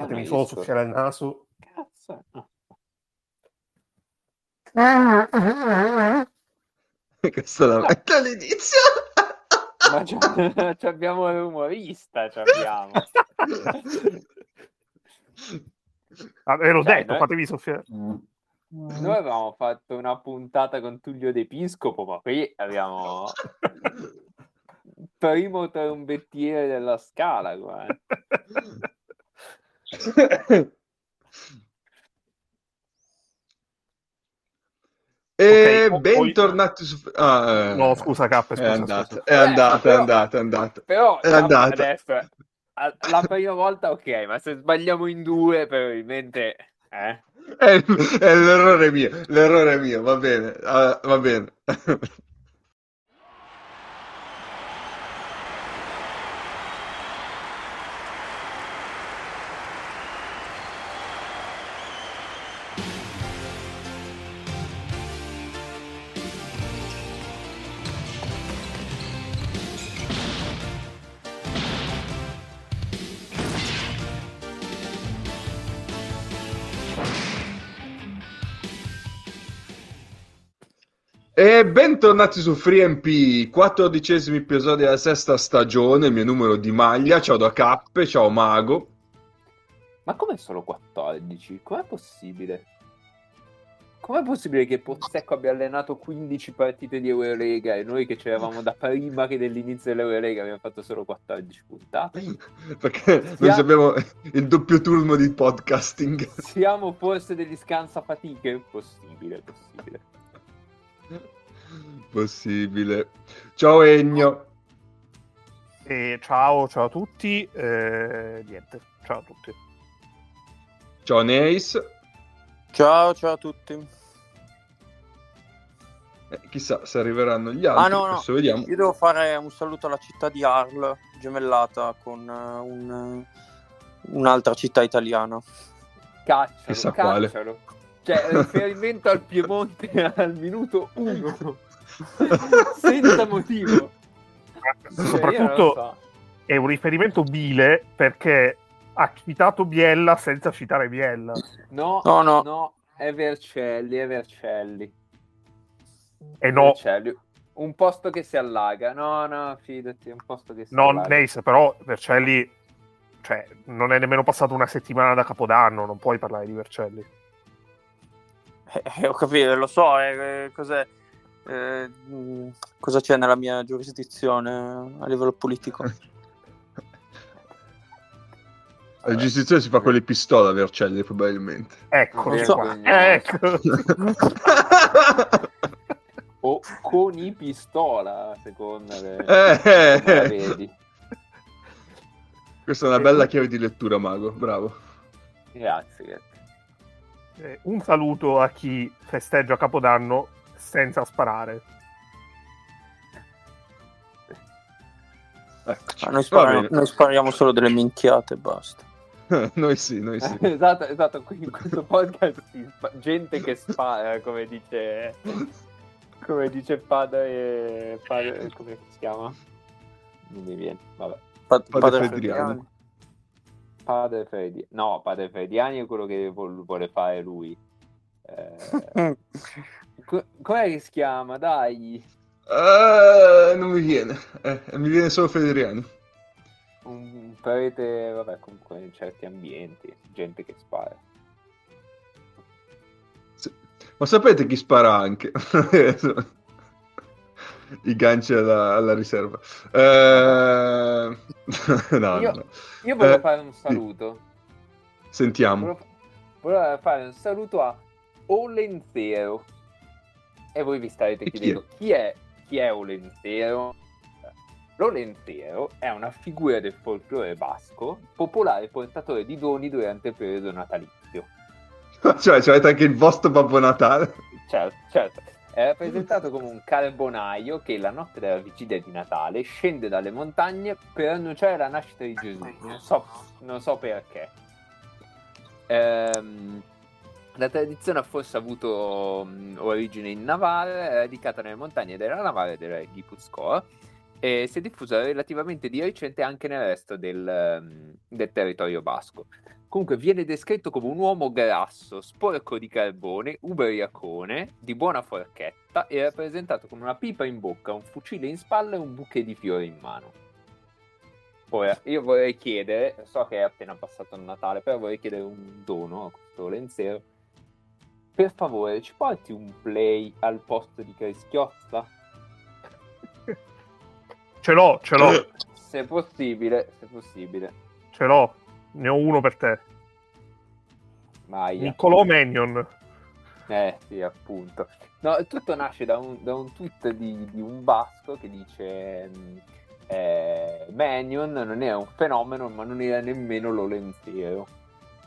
Fatemi solo soffiare il naso. Cazzo. Questa la metto all'inizio. Ma c'è- c'è abbiamo l'umorista, c'è abbiamo. Ah, ve l'ho Cioè, detto, noi- fatevi soffiare. Noi avevamo fatto una puntata con Tullio D'Episcopo, ma qui abbiamo primo trombettiere della scala. guarda. E Ok, poi- bentornati su... Ah, eh. No, scusa, K, scusa, È andata, scusa. è andata, è però- andata, è andata. Però È andata. adesso, la prima volta ok, ma se sbagliamo in due probabilmente... Eh? È, è l'errore mio, l'errore mio, va bene, ah, va bene. E bentornati su FreeMP, quattordicesimo episodio della sesta stagione, il mio numero di maglia, ciao da Cappe, ciao Mago. Ma com'è solo 14? Com'è possibile? Com'è possibile che Pozzecco abbia allenato 15 partite di Eurolega e noi che c'eravamo da prima che dell'inizio dell'Eurolega abbiamo fatto solo 14 puntate? Perché noi abbiamo il doppio turno di podcasting. Siamo forse degli scansafatiche? Possibile, possibile. Possibile. Ciao Egno. E ciao, ciao a tutti. eh, niente, ciao a tutti. Ciao Neis. Ciao, ciao a tutti. Eh, chissà se arriveranno gli altri. Ah, no, no. Io devo fare un saluto alla città di Arles, gemellata con eh, un, un'altra città italiana. Caccialo, Chissà quale. Cioè, riferimento al Piemonte al minuto 1. Senza motivo. Cioè, Soprattutto so. è un riferimento bile perché ha citato Biella senza citare Biella. No, No, no. no, è Vercelli, è Vercelli. E no, Vercelli. Un posto che si allaga. No, no, fidati, è un posto che si non allaga. Neis, però Vercelli, cioè, non è nemmeno passata una settimana da Capodanno, non puoi parlare di Vercelli. Eh, ho capito, lo so, eh, eh, cos'è, eh, mh, cosa c'è nella mia giurisdizione a livello politico. La giustizia si fa con le pistole a Vercelli, probabilmente. Non so. qua. Eh, Ecco. O con i pistola, secondo me. Eh, eh. vedi. Questa è una bella chiave di lettura, Mago. Bravo. Grazie, grazie. Eh, un saluto a chi festeggia Capodanno senza sparare. Eccoci. Noi, spariamo, noi spariamo solo delle minchiate e basta. noi sì, noi sì. esatto, esatto, qui in questo podcast spa- gente che spara, come dice come dice padre, padre come si chiama? Non mi viene, vabbè. Pa- Padre padre Fedriani. Padre Fredi. No, padre Frediani è quello che vuole fare lui. Eh, co- com'è che si chiama? Dai, Eh, non mi viene. Eh, mi viene solo Federiani. un prete, vabbè, comunque in certi ambienti, gente che spara. Sì. Ma sapete chi spara anche? I ganci alla, alla riserva. Eh... no, Io- no. Io volevo Eh, fare un saluto. Sentiamo. Volevo, volevo fare un saluto a Olenzero. E voi vi starete E chi chiedendo chi è, chi è Olenzero? L'Olenzero è una figura del folklore basco, popolare portatore di doni durante il periodo natalizio. cioè, cioè, avete anche il vostro Babbo Natale? Certo, certo. È rappresentato come un carbonaio che la notte della vigilia di Natale scende dalle montagne per annunciare la nascita di Gesù. Non so, non so perché. Ehm, la tradizione ha forse avuto mh, origine in Navarra, radicata nelle montagne della Navarra e della Gipuzkoa e si è diffusa relativamente di recente anche nel resto del, ehm, del territorio basco. Comunque viene descritto come un uomo grasso, sporco di carbone, ubriacone, di buona forchetta e rappresentato con una pipa in bocca, un fucile in spalla e un bouquet di fiori in mano. Ora, io vorrei chiedere, so che è appena passato il Natale, però vorrei chiedere un dono a questo lenziero. Per favore, ci porti un play al posto di Crischiozza? Ce l'ho, ce l'ho, Se possibile, se possibile. ce l'ho. Ne ho uno per te. Maia. Niccolò Mannion. Eh sì, appunto. No, tutto nasce da un, da un tweet di, di un basco che dice mh, eh, Manion non era un fenomeno, ma non era nemmeno l'Olenziero.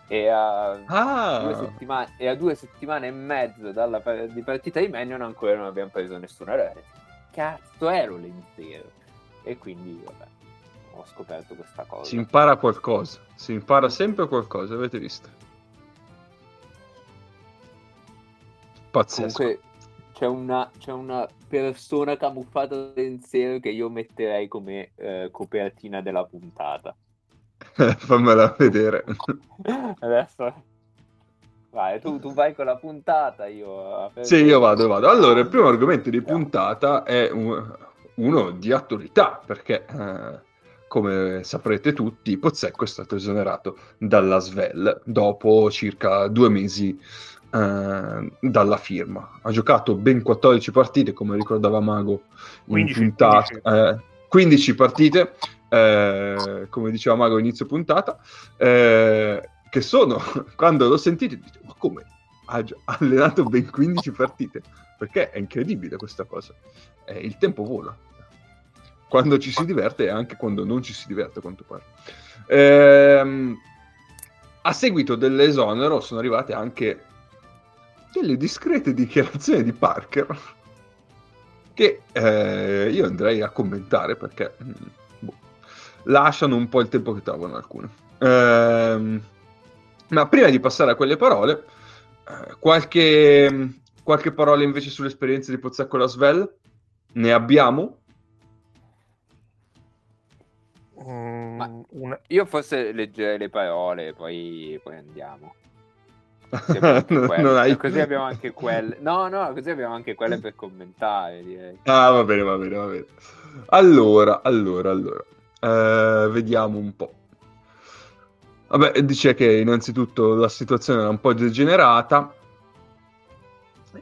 E a, due Ah, settimane, e a due settimane e mezzo dalla par- di partita di Manion ancora non abbiamo preso nessuna rete. Cazzo è l'Olenziero? E quindi, vabbè, ho scoperto questa cosa. si impara qualcosa. Si impara sempre qualcosa, avete visto? Pazzesco. Comunque c'è una, c'è una persona camuffata da lenziero che io metterei come eh, copertina della puntata. Fammela vedere. Adesso vai, tu, tu vai con la puntata, io... Sì, io vado, vado. Allora, il primo argomento di puntata è un- uno di attualità, perché eh, come saprete tutti, Pozzecco è stato esonerato dalla Svel dopo circa due mesi eh, dalla firma. Ha giocato ben 14 partite, come ricordava Mago in 15, puntata. 15. eh, 15 partite, eh, come diceva Mago inizio puntata, eh, che sono, quando l'ho sentito, dico, ma come? Ha allenato ben 15 partite? Perché è incredibile questa cosa. Eh, il tempo vola. Quando ci si diverte e anche quando non ci si diverte, a quanto pare. Ehm, a seguito dell'esonero sono arrivate anche delle discrete dichiarazioni di Parker che eh, io andrei a commentare perché mm, boh, lasciano un po' il tempo che trovano alcune. Ehm, ma prima di passare a quelle parole, eh, qualche, qualche parola invece sull'esperienza di Pozzacco la Svel? Ne abbiamo? Mm, Ma- una- Io forse leggerei le parole e poi, poi andiamo. Così abbiamo hai- Così abbiamo anche quelle. No, no, così abbiamo anche quelle per commentare, direi. Ah, va bene, va bene, va bene. Allora, allora, allora. Eh, vediamo un po'. Vabbè, dice che innanzitutto la situazione era un po' degenerata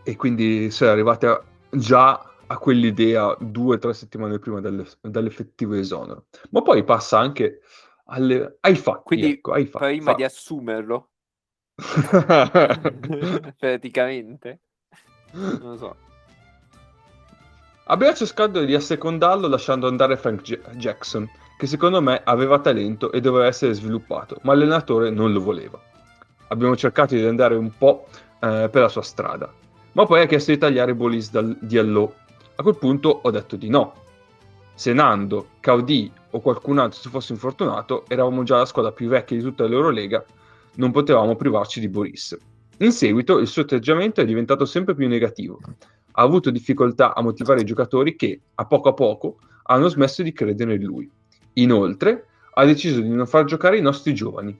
e quindi si è arrivati già a quell'idea due o tre settimane prima delle- dall'effettivo esonero. Ma poi passa anche alle- ai fatti. Quindi ecco, ai fatti. prima Fa- di assumerlo, praticamente. Non lo so. Abbiamo cercato di assecondarlo lasciando andare Frank Ja- Jackson, che secondo me aveva talento e doveva essere sviluppato, ma l'allenatore non lo voleva. Abbiamo cercato di andare un po' eh, per la sua strada, ma poi ha chiesto di tagliare Bolis dal, di Allo. A quel punto ho detto di no. Se Nando, Caudì o qualcun altro si fosse infortunato, eravamo già la squadra più vecchia di tutta l'Eurolega, non potevamo privarci di Boris. In seguito il suo atteggiamento è diventato sempre più negativo ha avuto difficoltà a motivare i giocatori che, a poco a poco, hanno smesso di credere in lui. Inoltre, ha deciso di non far giocare i nostri giovani.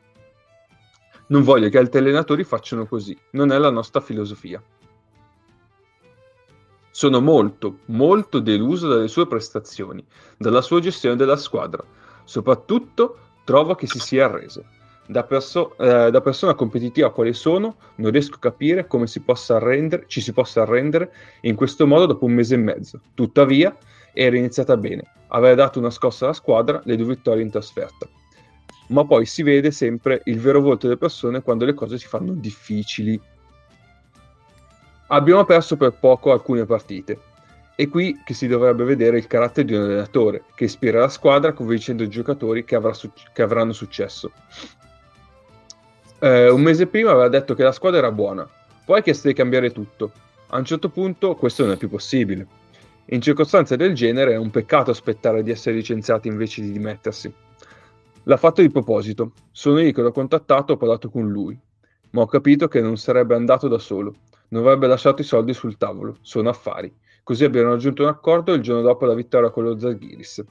Non voglio che altri allenatori facciano così, non è la nostra filosofia. Sono molto, molto deluso dalle sue prestazioni, dalla sua gestione della squadra. Soprattutto trovo che si sia arreso. Da, perso- eh, da persona competitiva quale sono, non riesco a capire come si arrendere, ci si possa arrendere in questo modo dopo un mese e mezzo. Tuttavia, era iniziata bene, aveva dato una scossa alla squadra, le due vittorie in trasferta. Ma poi si vede sempre il vero volto delle persone quando le cose si fanno difficili. Abbiamo perso per poco alcune partite. È qui che si dovrebbe vedere il carattere di un allenatore che ispira la squadra convincendo i giocatori che, avrà suc- che avranno successo. Eh, un mese prima aveva detto che la squadra era buona, poi ha chiesto di cambiare tutto. A un certo punto questo non è più possibile. In circostanze del genere è un peccato aspettare di essere licenziati invece di dimettersi. L'ha fatto di proposito. Sono io che l'ho contattato e ho parlato con lui. Ma ho capito che non sarebbe andato da solo. Non avrebbe lasciato i soldi sul tavolo. Sono affari. Così abbiamo raggiunto un accordo il giorno dopo la vittoria con lo Zalgiris.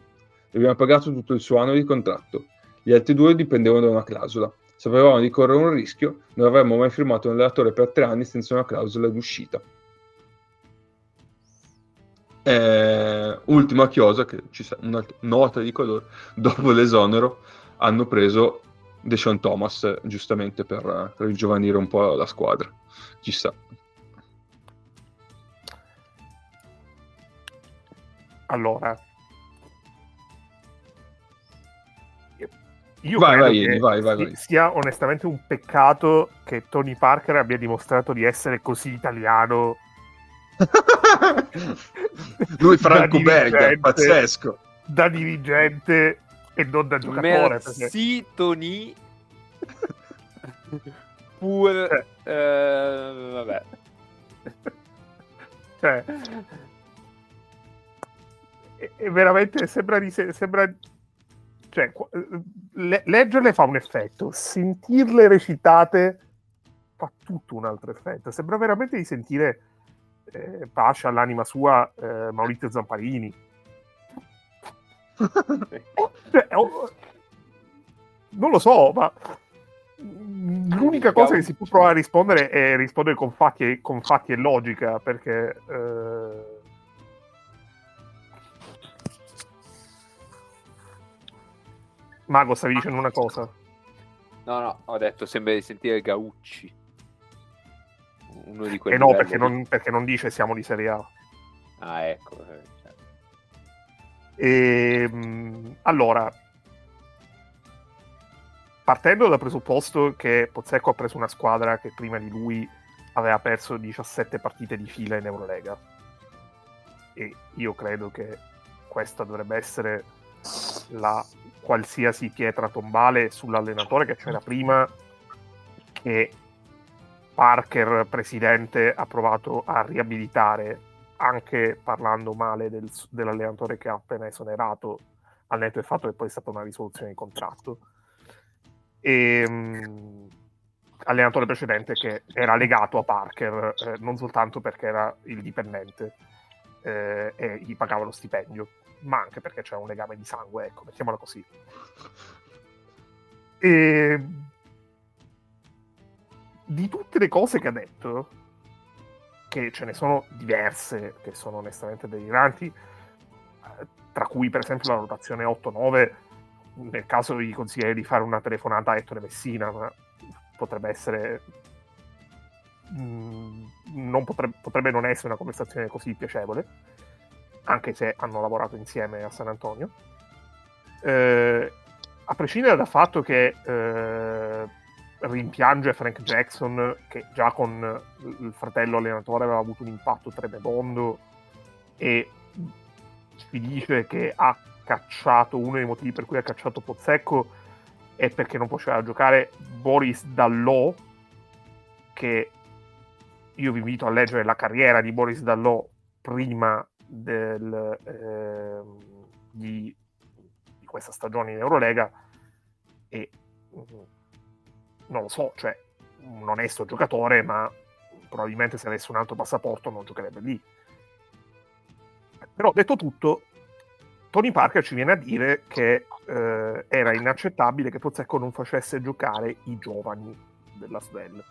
Abbiamo pagato tutto il suo anno di contratto. Gli altri due dipendevano da una clausola. Sapevamo di correre un rischio, non avremmo mai firmato un allenatore per tre anni senza una clausola d'uscita. Eh, ultima chiosa, che ci sa, una nota di colore, dopo l'esonero hanno preso Deshaun Thomas giustamente per, per giovanire un po' la squadra. Ci sta. Allora, io Vai, credo vai, che vai, vai, si- vai. sia onestamente un peccato che Tony Parker abbia dimostrato di essere così italiano Lui Franco. Berger, pazzesco. da dirigente e non da giocatore. perché- Merci Tony. Pur... eh, vabbè. cioè, è, è veramente sembra di se- sembra cioè le- leggerle fa un effetto sentirle recitate fa tutto un altro effetto. Sembra veramente di sentire eh, Pascia all'anima sua eh, Maurizio Zamparini. Cioè, oh, non lo so ma l'unica cosa che si può provare a rispondere è rispondere con fatti e, con fatti e logica perché eh, Mago stavi dicendo una cosa No, no, ho detto sembra di sentire Gaucci. Uno di quelli e Eh no perché non, perché non dice siamo di Serie A Ah, ecco. eh, cioè. Ehm, allora, partendo dal presupposto che Pozzecco ha preso una squadra che prima di lui aveva perso 17 partite di fila in Eurolega, e io credo che questa dovrebbe essere la qualsiasi pietra tombale sull'allenatore che c'era prima che Parker, presidente, ha provato a riabilitare anche parlando male del- dell'allenatore che ha appena esonerato, al netto del fatto che poi è stata una risoluzione di contratto. E, mh, allenatore precedente che era legato a Parker eh, non soltanto perché era il dipendente eh, e gli pagava lo stipendio, ma anche perché c'era un legame di sangue, ecco, mettiamola così. E di tutte le cose che ha detto, che ce ne sono diverse, che sono onestamente deliranti, eh, tra cui per esempio la rotazione 8-9, nel caso gli consiglierei di fare una telefonata a Ettore Messina, ma potrebbe essere... mm, non potrebbe, potrebbe non essere una conversazione così piacevole, anche se hanno lavorato insieme a San Antonio. Eh, a prescindere dal fatto che eh, rimpiange Frank Jackson, che già con il fratello allenatore aveva avuto un impatto tremendo, e si dice che ha cacciato uno dei motivi per cui ha cacciato Pozzecco è perché non poteva giocare Boris Dallò, che io vi invito a leggere la carriera di Boris Dallò prima del, ehm, di, di questa stagione in Eurolega e mm, non lo so, cioè un onesto giocatore, ma probabilmente se avesse un altro passaporto non giocherebbe lì. Però detto tutto, Tony Parker ci viene a dire che eh, era inaccettabile che Pozzecco non facesse giocare i giovani della SVEL.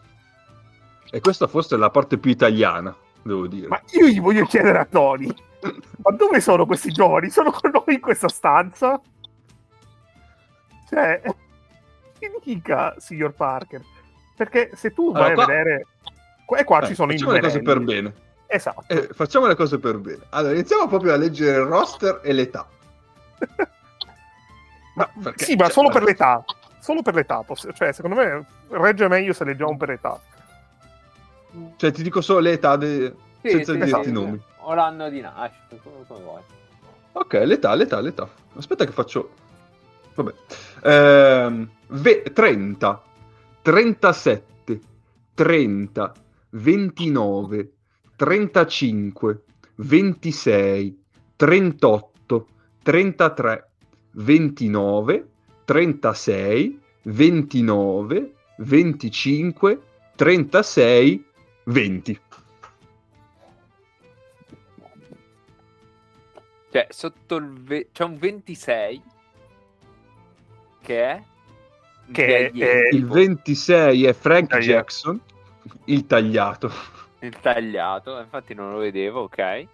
E questa forse è la parte più italiana, devo dire. Ma io gli voglio chiedere a Tony, ma dove sono questi giovani? Sono con noi in questa stanza? Cioè, che dica, signor Parker? Perché se tu vai Allora, qua- a vedere... E qua Eh, ci sono i facciamo le cose per bene. Esatto. Eh, facciamo le cose per bene. Allora, iniziamo proprio a leggere il roster e l'età. Ma, perché- sì, ma cioè, solo per l'età. Solo per l'età. Cioè, secondo me regge meglio se leggiamo per età. Cioè, ti dico solo le età de- Sì, senza sì, dirti sì, nomi. O l'anno di nascita, come, come vuoi. Ok, l'età, l'età, l'età. Aspetta che faccio... Vabbè. Ehm, ve- 30, 37, 30, 29, 35, 26, 38, 33, 29, 36, 29, 25, 36, 20. Cioè, sotto il... Ve... c'è un 26 che è... Che è- Il 26 è Frank Tagliato. Jackson, il tagliato. il tagliato, infatti non lo vedevo, ok.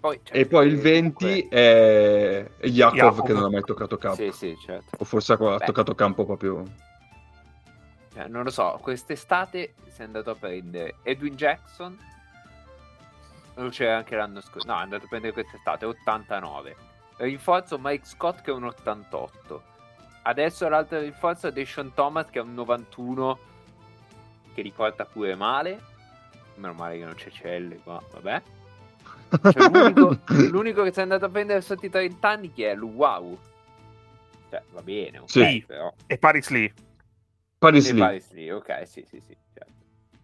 Poi E poi il comunque- 20 è è Yakov Yakov. che non ha mai toccato campo. Sì, sì, certo. O forse ha ha Beh. toccato campo proprio... Cioè, non lo so, quest'estate si è andato a prendere Edwin Jackson. Non c'era anche l'anno scorso. No, è andato a prendere quest'estate, 89. Rinforzo Mike Scott che è un 88. Adesso l'altro rinforzo è Deshaun Thomas che è un 91 che riporta pure male. Meno male che non c'è Celle qua, vabbè. Cioè, l'unico, l'unico che si è andato a prendere sotto i 30 anni che è Luau. Cioè, va bene, ok, Sì. però... E Paris Lee. Paris Lee. pare sì, ok, sì, sì, sì. certo.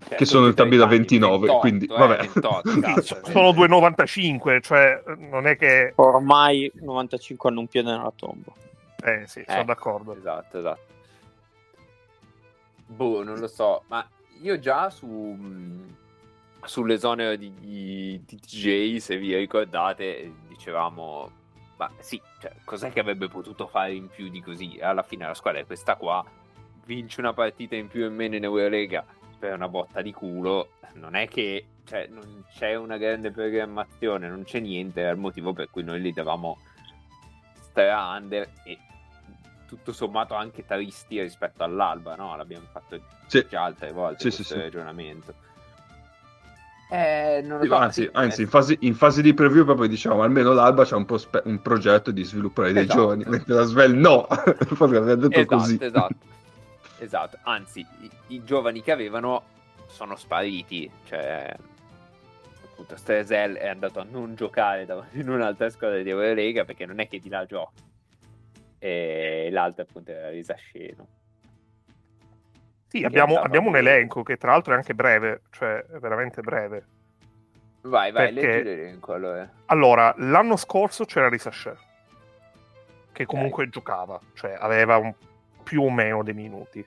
Cioè, Che sono in tabella 30 anni, 29, quindi, eh, vabbè. 28, cazzo, Sono 2,95, cioè non è che... Ormai 95 hanno un piede nella tomba. Eh sì, sono Eh. d'accordo. Esatto, esatto. Boh, non lo so, ma io già su mh, sull'esonero di, di, di TJ, se vi ricordate, dicevamo, ma sì, cioè, cos'è che avrebbe potuto fare in più di così? Alla fine la squadra è questa qua, vince una partita in più e meno in Eurolega per una botta di culo, non è che cioè, non c'è una grande programmazione, non c'è niente, è il motivo per cui noi li davamo stra under e tutto sommato anche tristi rispetto all'alba, no? L'abbiamo fatto Sì. già altre volte Sì, sì, questo sì. ragionamento. Eh, non lo Sì, so, anzi, sì, anzi, eh, in, fase, in fase di preview proprio diciamo almeno l'Alba c'ha un, prospe- un progetto di sviluppare dei Esatto. giovani, mentre la Svel no, proprio detto esatto, così. esatto. Esatto, anzi, i, i giovani che avevano sono spariti, cioè appunto Stresel è andato a non giocare in un'altra squadra di Eurolega perché non è che di là giochi. E l'altra appunto era Risasceno. Sì, abbiamo, abbiamo un elenco che tra l'altro è anche breve, cioè veramente breve. Vai, vai, Perché- leggi l'elenco allora. Allora, l'anno scorso c'era Risascer, che comunque giocava, cioè aveva un- più o meno dei minuti.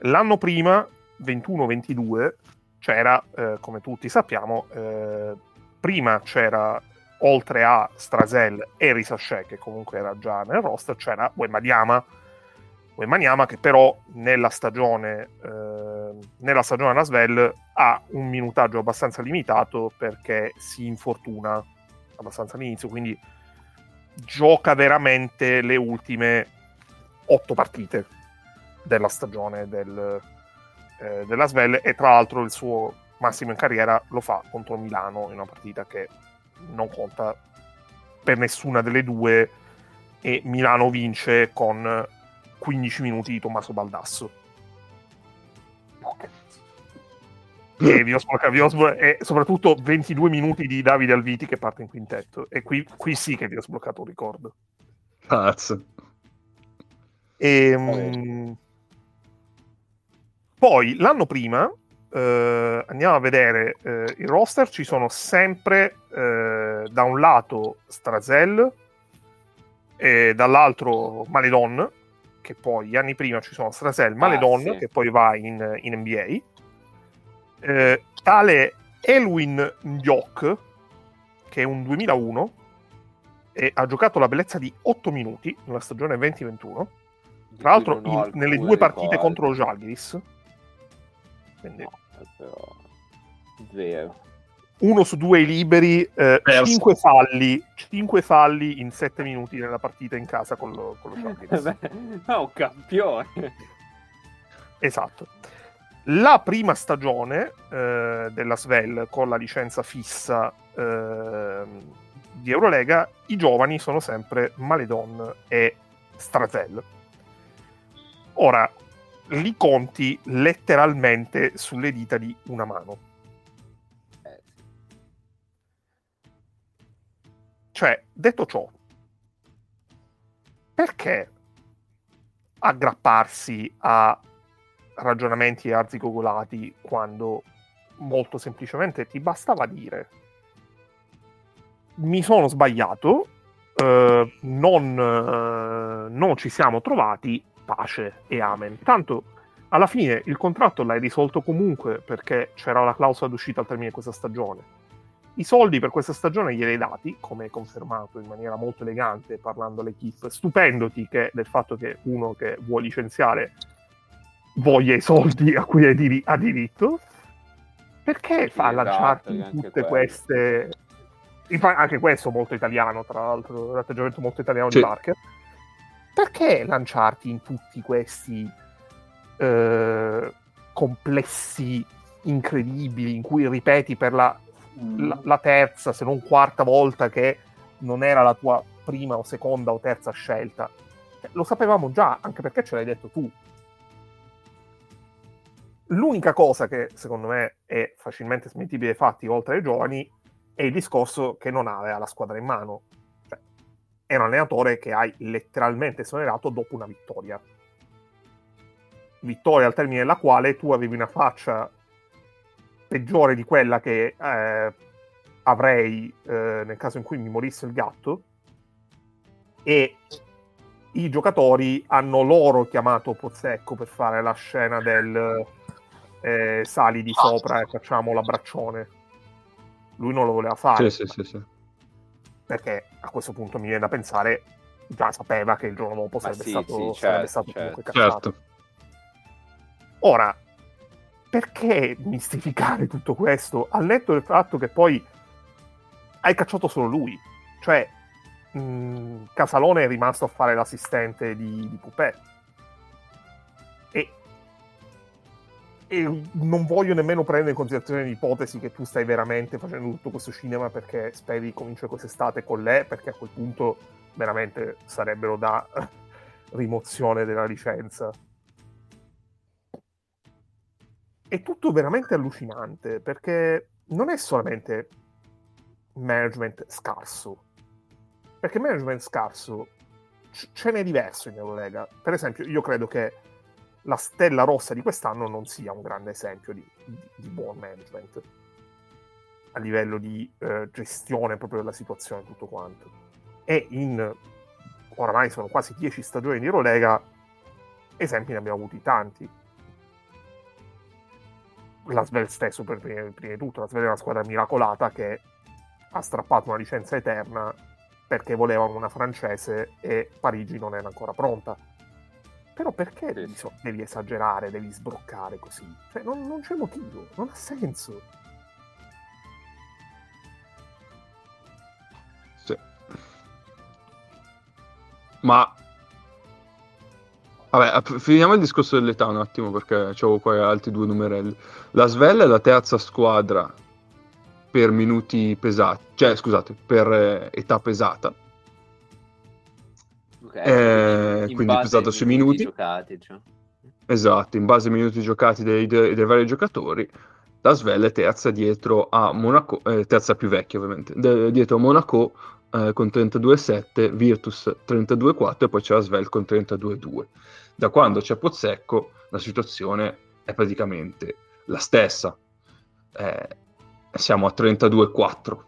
L'anno prima, 21-22, c'era, eh, come tutti sappiamo, eh, prima c'era, oltre a Strasel e Risascer, che comunque era già nel roster, c'era Wemadiama, Wemaniama che però nella stagione, eh, nella stagione Nasvel ha un minutaggio abbastanza limitato perché si infortuna abbastanza all'inizio, quindi gioca veramente le ultime otto partite della stagione del, eh, della Svel e tra l'altro il suo massimo in carriera lo fa contro Milano in una partita che non conta per nessuna delle due e Milano vince con 15 minuti di Tommaso Baldasso. E, vi ho sbloccato- vi ho sblo- e soprattutto 22 minuti di Davide Alviti che parte in quintetto. E qui, qui sì che vi ho sbloccato un ricordo. Cazzo. E, mm, poi l'anno prima eh, andiamo a vedere eh, il roster ci sono sempre eh, da un lato Strazel e dall'altro Maledon che poi gli anni prima ci sono Strazel Maledon sì. che poi va in, in NBA eh, tale Elwin Ndiok che è un 2001 e ha giocato la bellezza di 8 minuti nella stagione 2021 tra l'altro in- nelle due partite ricordo. contro lo Žalgiris quindi No, però... Vero. uno su due liberi Perso. 5 falli 5 falli in 7 minuti nella partita in casa con lo, con lo è un campione. esatto la prima stagione eh, della Svel con la licenza fissa ehm, di Eurolega i giovani sono sempre Maledon e Strazel ora li conti letteralmente sulle dita di una mano. Cioè, detto ciò, perché aggrapparsi a ragionamenti arzigogolati quando molto semplicemente ti bastava dire mi sono sbagliato, eh, non, eh, non ci siamo trovati, pace e amen. Tanto alla fine il contratto l'hai risolto comunque perché c'era la clausola d'uscita al termine di questa stagione. I soldi per questa stagione glieli hai dati, come confermato in maniera molto elegante parlando all'equipe, stupendoti che, del fatto che uno che vuoi licenziare voglia i soldi a cui ha, diri- ha diritto. Perché fa esatto, lanciarti tutte quello. queste... Infa- Anche questo molto italiano, tra l'altro, l'atteggiamento molto italiano Sì. di Parker. Perché lanciarti in tutti questi eh, complessi incredibili in cui ripeti per la la, la terza, se non quarta volta che non era la tua prima o seconda o terza scelta. Cioè, Lo sapevamo già, anche perché ce l'hai detto tu. L'unica cosa che secondo me è facilmente smentibile ai fatti, oltre ai giovani, è il discorso che non aveva la squadra in mano. È un allenatore che hai letteralmente esonerato dopo una vittoria. Vittoria al termine della quale tu avevi una faccia peggiore di quella che eh, avrei eh, nel caso in cui mi morisse il gatto e i giocatori hanno loro chiamato Pozzecco per fare la scena del eh, sali di sopra e facciamo l'abbraccione lui non lo voleva fare sì, sì, sì. Perché a questo punto mi viene da pensare già sapeva che il giorno dopo sarebbe sì, stato, sì, sarebbe certo, stato comunque certo. cacciato Certo. Ora, perché mistificare tutto questo? Al netto del fatto che poi hai cacciato solo lui. Cioè, mh, Casalone è rimasto a fare l'assistente di, di Pupè. E non voglio nemmeno prendere in considerazione l'ipotesi che tu stai veramente facendo tutto questo cinema perché speri di cominciare quest'estate con lei, perché a quel punto veramente sarebbero da rimozione della licenza è tutto veramente allucinante perché non è solamente management scarso, perché management scarso ce n'è diverso in Eurolega. Per esempio, io credo che la stella rossa di quest'anno non sia un grande esempio di, di- di buon management a livello di eh, gestione proprio della situazione tutto quanto. E in oramai sono quasi 10 stagioni di Eurolega, esempi ne abbiamo avuti tanti la Svel stesso per prima, prima di tutto, la Svel è una squadra miracolata che ha strappato una licenza eterna perché volevano una francese e Parigi non era ancora pronta. Però perché devi, so- devi esagerare, devi sbroccare così? Cioè, non, non c'è motivo, non ha senso. Sì. Ma vabbè, finiamo il discorso dell'età un attimo perché avevo qua altri due numerelli. La Svella è la terza squadra per minuti pesati, cioè scusate, per eh, età pesata. Ok, Eh, in quindi pesato sui minuti. giocati, cioè. Esatto, in base ai minuti giocati dei, dei- dei vari giocatori, la Svel è terza dietro a Monaco, eh, terza più vecchia ovviamente, de- dietro a Monaco eh, con 32,7, Virtus 32,4 e poi c'è la Svel con 32,2. Da quando c'è Pozzecco la situazione è praticamente la stessa, Eh, siamo a 32,4.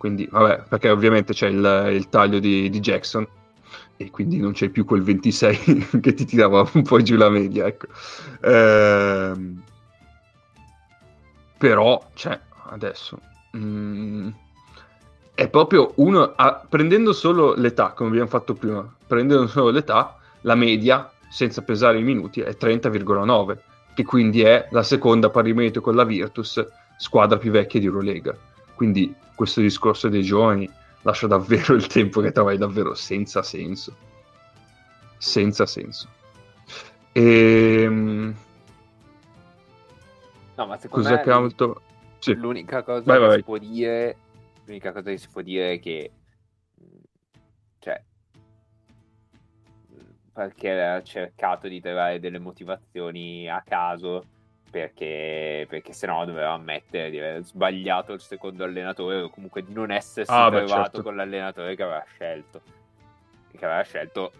Quindi, vabbè, perché ovviamente c'è il, il taglio di, di Jackson e quindi non c'è più quel 26 che ti tirava un po' giù la media, ecco. Ehm, però, cioè, adesso mm, è proprio uno a- prendendo solo l'età, come abbiamo fatto prima, prendendo solo l'età, la media senza pesare i minuti è 30,9, che quindi è la seconda pari merito con la Virtus, squadra più vecchia di Eurolega. Quindi questo discorso dei giovani lascia davvero il tempo che trovi davvero senza senso. Senza senso. Ehm, No, ma secondo cos'è me che altro? Sì. l'unica cosa Vai, che vai. si può dire l'unica cosa che si può dire è che mh, cioè mh, perché ha cercato di trovare delle motivazioni a caso perché, perché sennò doveva ammettere di aver sbagliato il secondo allenatore o comunque di non essersi Ah, beh, trovato certo. con l'allenatore che aveva scelto che aveva scelto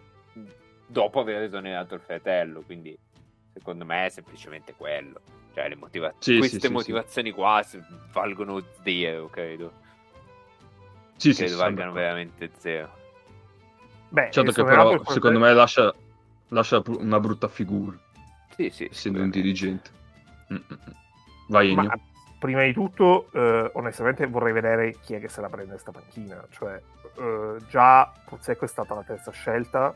dopo aver esonerato il fratello quindi secondo me è semplicemente quello cioè le motiva- Sì, sì, queste sì, sì. motivazioni qua s- valgono zero credo Sì, sì, credo sì, valgano veramente zero Beh, Certo che però secondo me lascia, lascia una brutta figura, sì sì essendo un dirigente. Vai Ma prima di tutto, eh, onestamente vorrei vedere chi è che se la prende sta panchina. Cioè, eh, già Pozzecco è stata la terza scelta,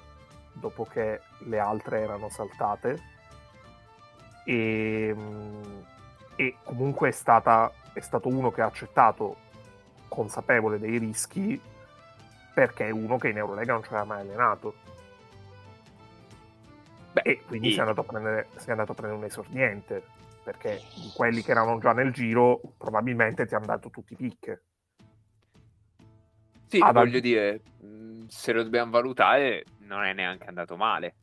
dopo che le altre erano saltate. E, mm, e comunque è, stata, è stato uno che ha accettato, consapevole dei rischi, perché è uno che in Eurolega non ci aveva mai allenato. Beh, e quindi sì. si, è andato a prendere, si è andato a prendere un esordiente perché di quelli che erano già nel giro probabilmente ti hanno dato tutti i pick. Sì, Ad voglio dire, se lo dobbiamo valutare, non è neanche andato male.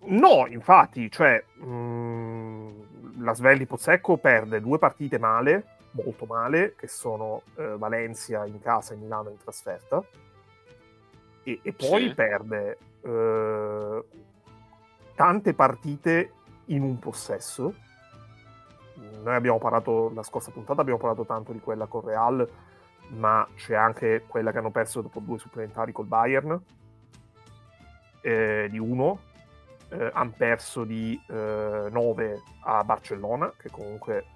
No, infatti, cioè, mh, la Svelli Pozzecco perde due partite male, molto male, che sono eh, Valencia in casa e Milano in trasferta, e, e poi sì. perde eh, tante partite in un possesso, noi abbiamo parlato la scorsa puntata, abbiamo parlato tanto di quella con Real, ma c'è anche quella che hanno perso dopo due supplementari col Bayern, eh, di uno, eh, hanno perso di eh, 9 a Barcellona, che comunque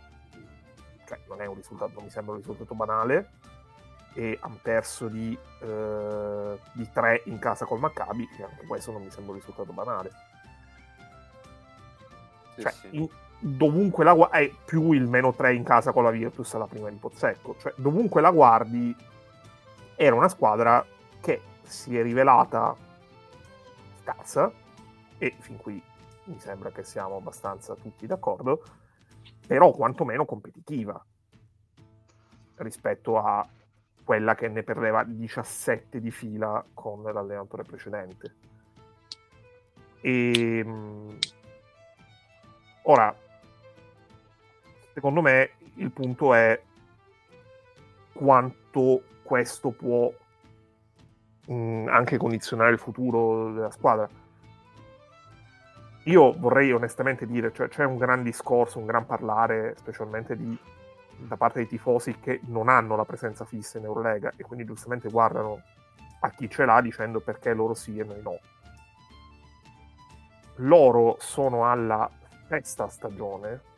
cioè, non è un risultato, non mi sembra un risultato banale, e hanno perso di, eh, di 3 in casa col Maccabi, che anche questo non mi sembra un risultato banale. Sì, cioè, sì. In, dovunque la guardi, è più il meno 3 in casa con la Virtus alla prima di Pozzecco, cioè dovunque la guardi era una squadra che si è rivelata scarsa e fin qui mi sembra che siamo abbastanza tutti d'accordo, però quantomeno competitiva rispetto a quella che ne perdeva 17 di fila con l'allenatore precedente. E ehm, ora secondo me il punto è quanto questo può mh, mm, anche condizionare il futuro della squadra. Io vorrei onestamente dire, cioè, c'è un gran discorso, un gran parlare, specialmente di, da parte dei tifosi che non hanno la presenza fissa in Eurolega e quindi giustamente guardano a chi ce l'ha dicendo perché loro sì e noi no. Loro sono alla sesta stagione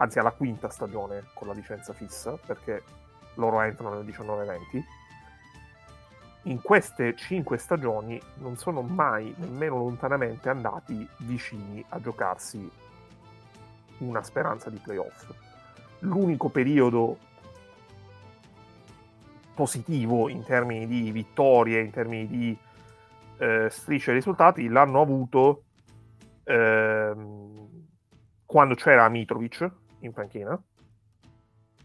anzi alla quinta stagione con la licenza fissa, perché loro entrano nel 19-20. In queste cinque stagioni non sono mai nemmeno lontanamente andati vicini a giocarsi una speranza di playoff. L'unico periodo positivo in termini di vittorie, in termini di eh, strisce risultati, l'hanno avuto ehm, quando c'era Mitrovic, in panchina.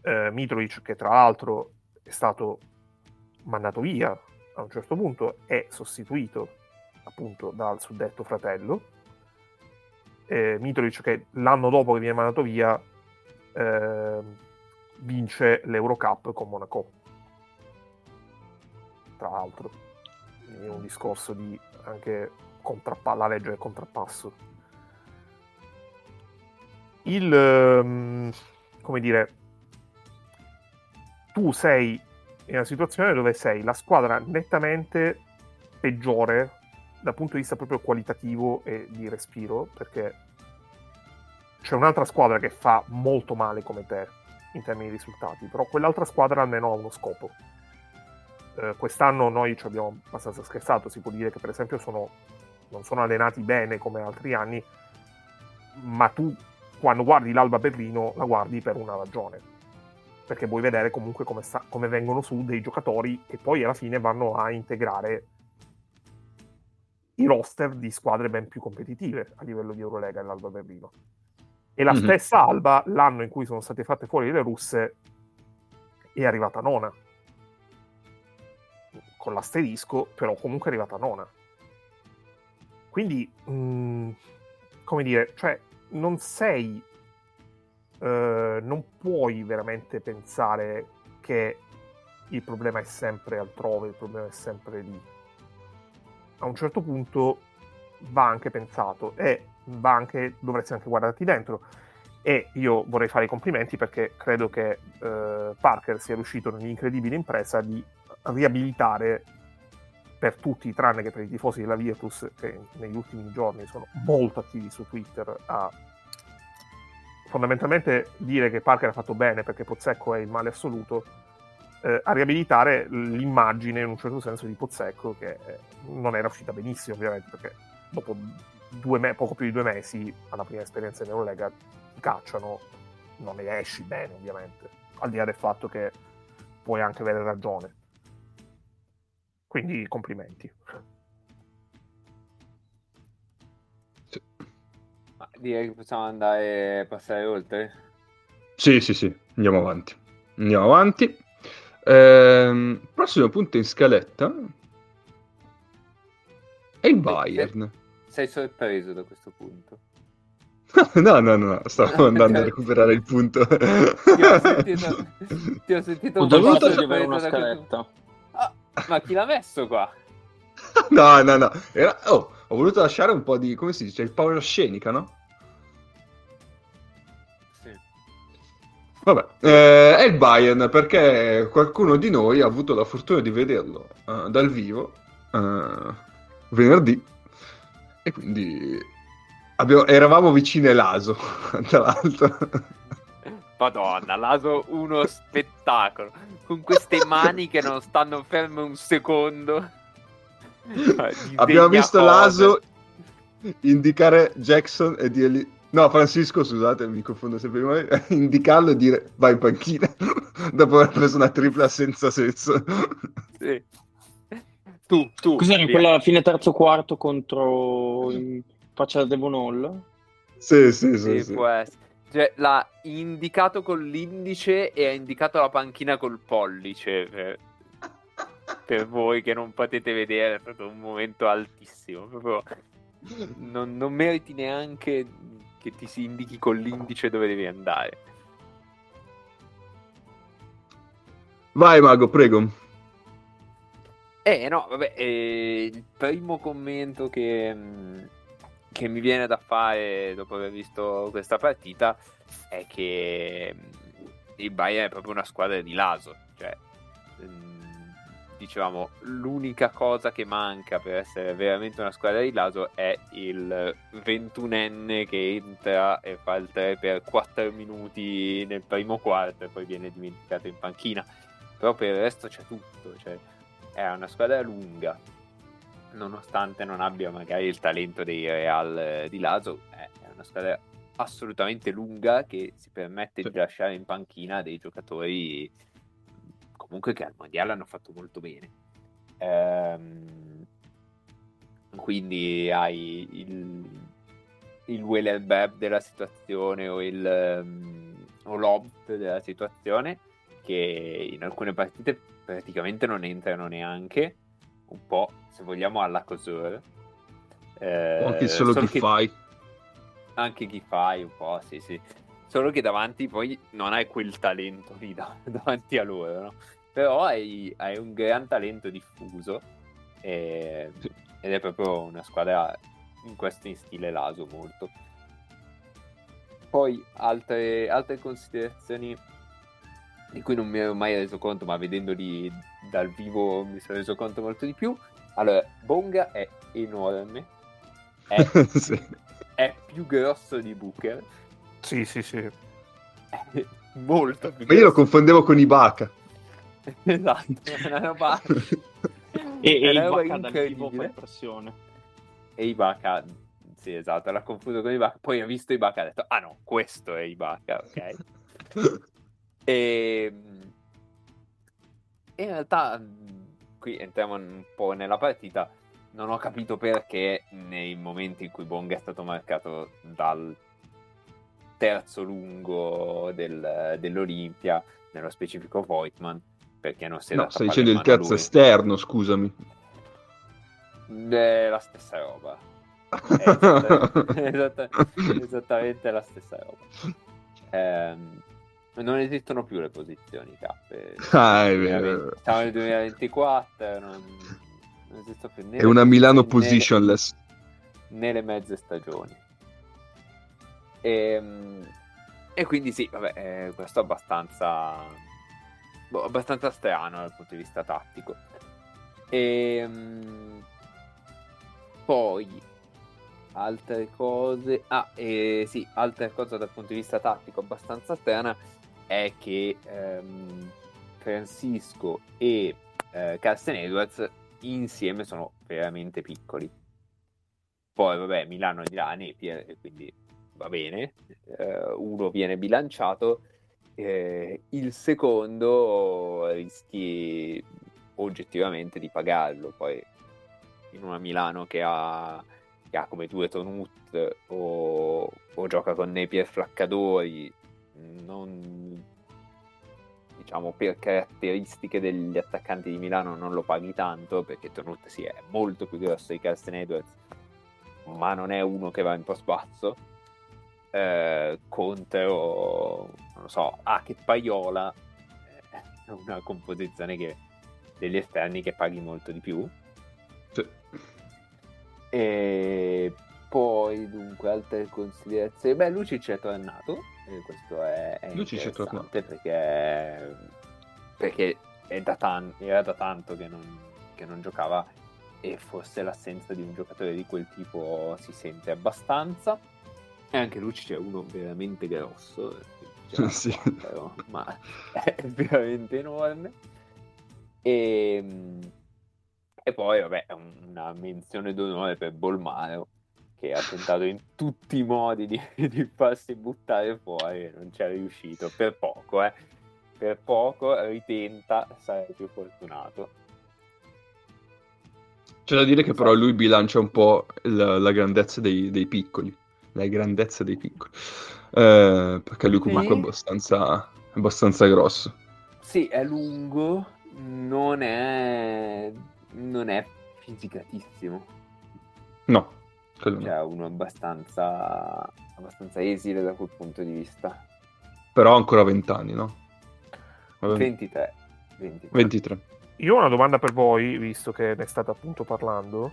Eh, Mitrovic, che tra l'altro è stato mandato via a un certo punto, è sostituito appunto dal suddetto fratello. Eh, Mitrovic, che l'anno dopo che viene mandato via, eh, vince l'Eurocup con Monaco. Tra l'altro, in un discorso di anche contrappa- la legge del contrappasso il um, come dire tu sei in una situazione dove sei la squadra nettamente peggiore dal punto di vista proprio qualitativo e di respiro perché c'è un'altra squadra che fa molto male come te in termini di risultati però quell'altra squadra almeno ha uno scopo. Eh, quest'anno noi ci abbiamo abbastanza scherzato si può dire che per esempio sono, non sono allenati bene come altri anni ma tu quando guardi l'Alba Berlino la guardi per una ragione, perché vuoi vedere comunque come, sta, come vengono su dei giocatori che poi alla fine vanno a integrare i roster di squadre ben più competitive a livello di Eurolega l'Alba Berlino. E la mm-hmm. stessa Alba, l'anno in cui sono state fatte fuori le russe, è arrivata nona. Con l'asterisco, però comunque è arrivata nona. Quindi, mh, mm, come dire, cioè, non sei, eh, non puoi veramente pensare che il problema è sempre altrove, il problema è sempre lì. A un certo punto va anche pensato e va anche, dovresti anche guardarti dentro. E io vorrei fare i complimenti perché credo che eh, Parker sia riuscito nell'incredibile impresa di riabilitare per tutti, tranne che per i tifosi della Virtus, che negli ultimi giorni sono molto attivi su Twitter a fondamentalmente dire che Parker ha fatto bene perché Pozzecco è il male assoluto, eh, a riabilitare l'immagine in un certo senso di Pozzecco che eh, non era uscita benissimo ovviamente perché dopo me- poco più di due mesi alla prima esperienza in Eurolega ti cacciano, non ne esci bene ovviamente, al di là del fatto che puoi anche avere ragione. Quindi complimenti. Ma direi che possiamo andare passare oltre. Sì, sì, sì, andiamo avanti. Andiamo avanti. Ehm, prossimo punto in scaletta è il Bayern. Sei sorpreso da questo punto? no, no, no, stavo andando a recuperare il punto. Ti ho sentito, ti ho sentito Ho un po' da questo- scaletta. Ah, ma chi l'ha messo qua? no, no, no. Era- oh, ho voluto lasciare un po' di, come si dice, il power scenica, no? Vabbè, eh, è il Bayern perché qualcuno di noi ha avuto la fortuna di vederlo eh, dal vivo eh, venerdì e quindi abbiamo- eravamo vicini a Laso, tra l'altro. Madonna, Laso uno spettacolo. Con queste mani che non stanno ferme un secondo. Cioè, Abbiamo visto cose. Laso indicare Jackson e dirgli... No, Francisco, scusate, mi confondo sempre di indicarlo e dire vai in panchina dopo aver preso una tripla senza senso. Sì. Tu, tu. Cos'era via. quella fine terzo quarto contro in faccia da Devon Hall? sì, sì, sì. Sì, sì. può essere. Cioè, l'ha indicato con l'indice e ha indicato la panchina col pollice. Per, per voi che non potete vedere, è stato un momento altissimo. Proprio non, non meriti neanche che ti si indichi con l'indice dove devi andare. Vai, Mago, prego. Eh no, vabbè, eh, il primo commento che, mh, che mi viene da fare dopo aver visto questa partita è che mh, il Bayern è proprio una squadra di laso. Cioè, mh, dicevamo, l'unica cosa che manca per essere veramente una squadra di laso è il 21enne che entra e fa il 3 per 4 minuti nel primo quarto e poi viene dimenticato in panchina. Però per il resto c'è tutto, cioè, è una squadra lunga, nonostante non abbia magari il talento dei Real eh, di Laso, è è una squadra assolutamente lunga che si permette Sì. di lasciare in panchina dei giocatori comunque che al mondiale hanno fatto molto bene. Ehm, quindi hai il, il Weller Beb della situazione o il ehm, o Lobt della situazione che in alcune partite praticamente non entrano neanche un po' se vogliamo alla Cosur eh, anche solo chi che- fai. anche chi fai un po' sì sì solo che davanti poi non hai quel talento lì da- davanti a loro no? però hai, hai un gran talento diffuso e- Sì. ed è proprio una squadra in questo in stile laso molto poi altre, altre considerazioni di cui non mi ero mai reso conto ma vedendoli dal vivo mi sono reso conto molto di più allora Bonga è enorme è Sì. è più grosso di Booker. Sì, sì, sì. È molto più Ma io lo grosso. confondevo con Ibaka. esatto, è una roba... E, è e una il roba Bacca dal vivo fa incredibile. impressione. E Ibaka, sì esatto, l'ha confuso con Ibaka. Poi ha visto Ibaka e ha detto, ah no, questo è Ibaka, ok? E in realtà, mh, qui entriamo un po' nella partita. Non ho capito perché nei momenti in cui Bong è stato marcato dal terzo lungo del- dell'Olimpia, nello specifico Voigtman, perché non si è No, stai dicendo il terzo lui. esterno, scusami. È la stessa roba. È esatta- esatta- esattamente la stessa roba. Ehm, non esistono più le posizioni cappe. Ah, è vero. Siamo nel 2024, non, non esistono più né È una Milano né- positionless. né le mezze stagioni. E, e quindi sì, vabbè, eh, questo è abbastanza, boh, abbastanza strano dal punto di vista tattico. E, poi, altre cose. Ah, e sì, altra cosa dal punto di vista tattico abbastanza strana è che ehm, Francisco e eh, Carsten Edwards insieme sono veramente piccoli. Poi, vabbè, Milano è di là, Napier, quindi va bene. Eh, uno viene bilanciato, eh, il secondo rischi oggettivamente di pagarlo. Poi in una Milano che ha, che ha come due Tonut o, o gioca con Napier flaccadori, non, diciamo per caratteristiche degli attaccanti di Milano non lo paghi tanto perché Tonut sì, è molto più grosso di Carsten Edwards ma non è uno che va in basso eh, contro non lo so che Paiola eh, è una composizione che, degli esterni che paghi molto di più. Sì. e poi dunque altre considerazioni. Beh Lucic è tornato questo è, è è interessante perché perché è da tan- era da tanto che non, che non giocava e forse l'assenza di un giocatore di quel tipo si sente abbastanza e anche Lucic è uno veramente grosso cioè, Sì. però, ma è veramente enorme e, e poi vabbè una menzione d'onore per Bolmaro che ha tentato in tutti i modi di, di farsi buttare fuori e non ci è riuscito. Per poco eh. Per poco ritenta sarà più fortunato. C'è da dire che però lui bilancia un po' la, la grandezza dei, dei piccoli. La grandezza dei piccoli. Eh, perché lui comunque è abbastanza, abbastanza grosso. sì è lungo non è non è fisicatissimo. No, quello no. cioè uno abbastanza abbastanza esile da quel punto di vista Però ha ancora 20 anni, no? Vabbè, 23 23. 23. Io ho una domanda per voi, visto che ne state appunto parlando.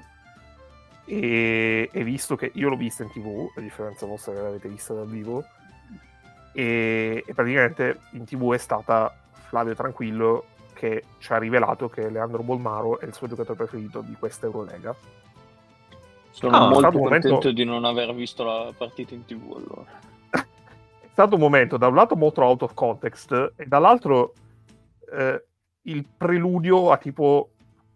E, e visto che io l'ho vista in tv, a differenza vostra che l'avete vista dal vivo, e, e praticamente in tv è stata Flavio Tranquillo che ci ha rivelato che Leandro Bolmaro è il suo giocatore preferito di questa Eurolega. Sono Ah, molto stato un contento momento- di non aver visto la partita in tv allora. È stato un momento da un lato molto out of context e dall'altro eh, il preludio a tipo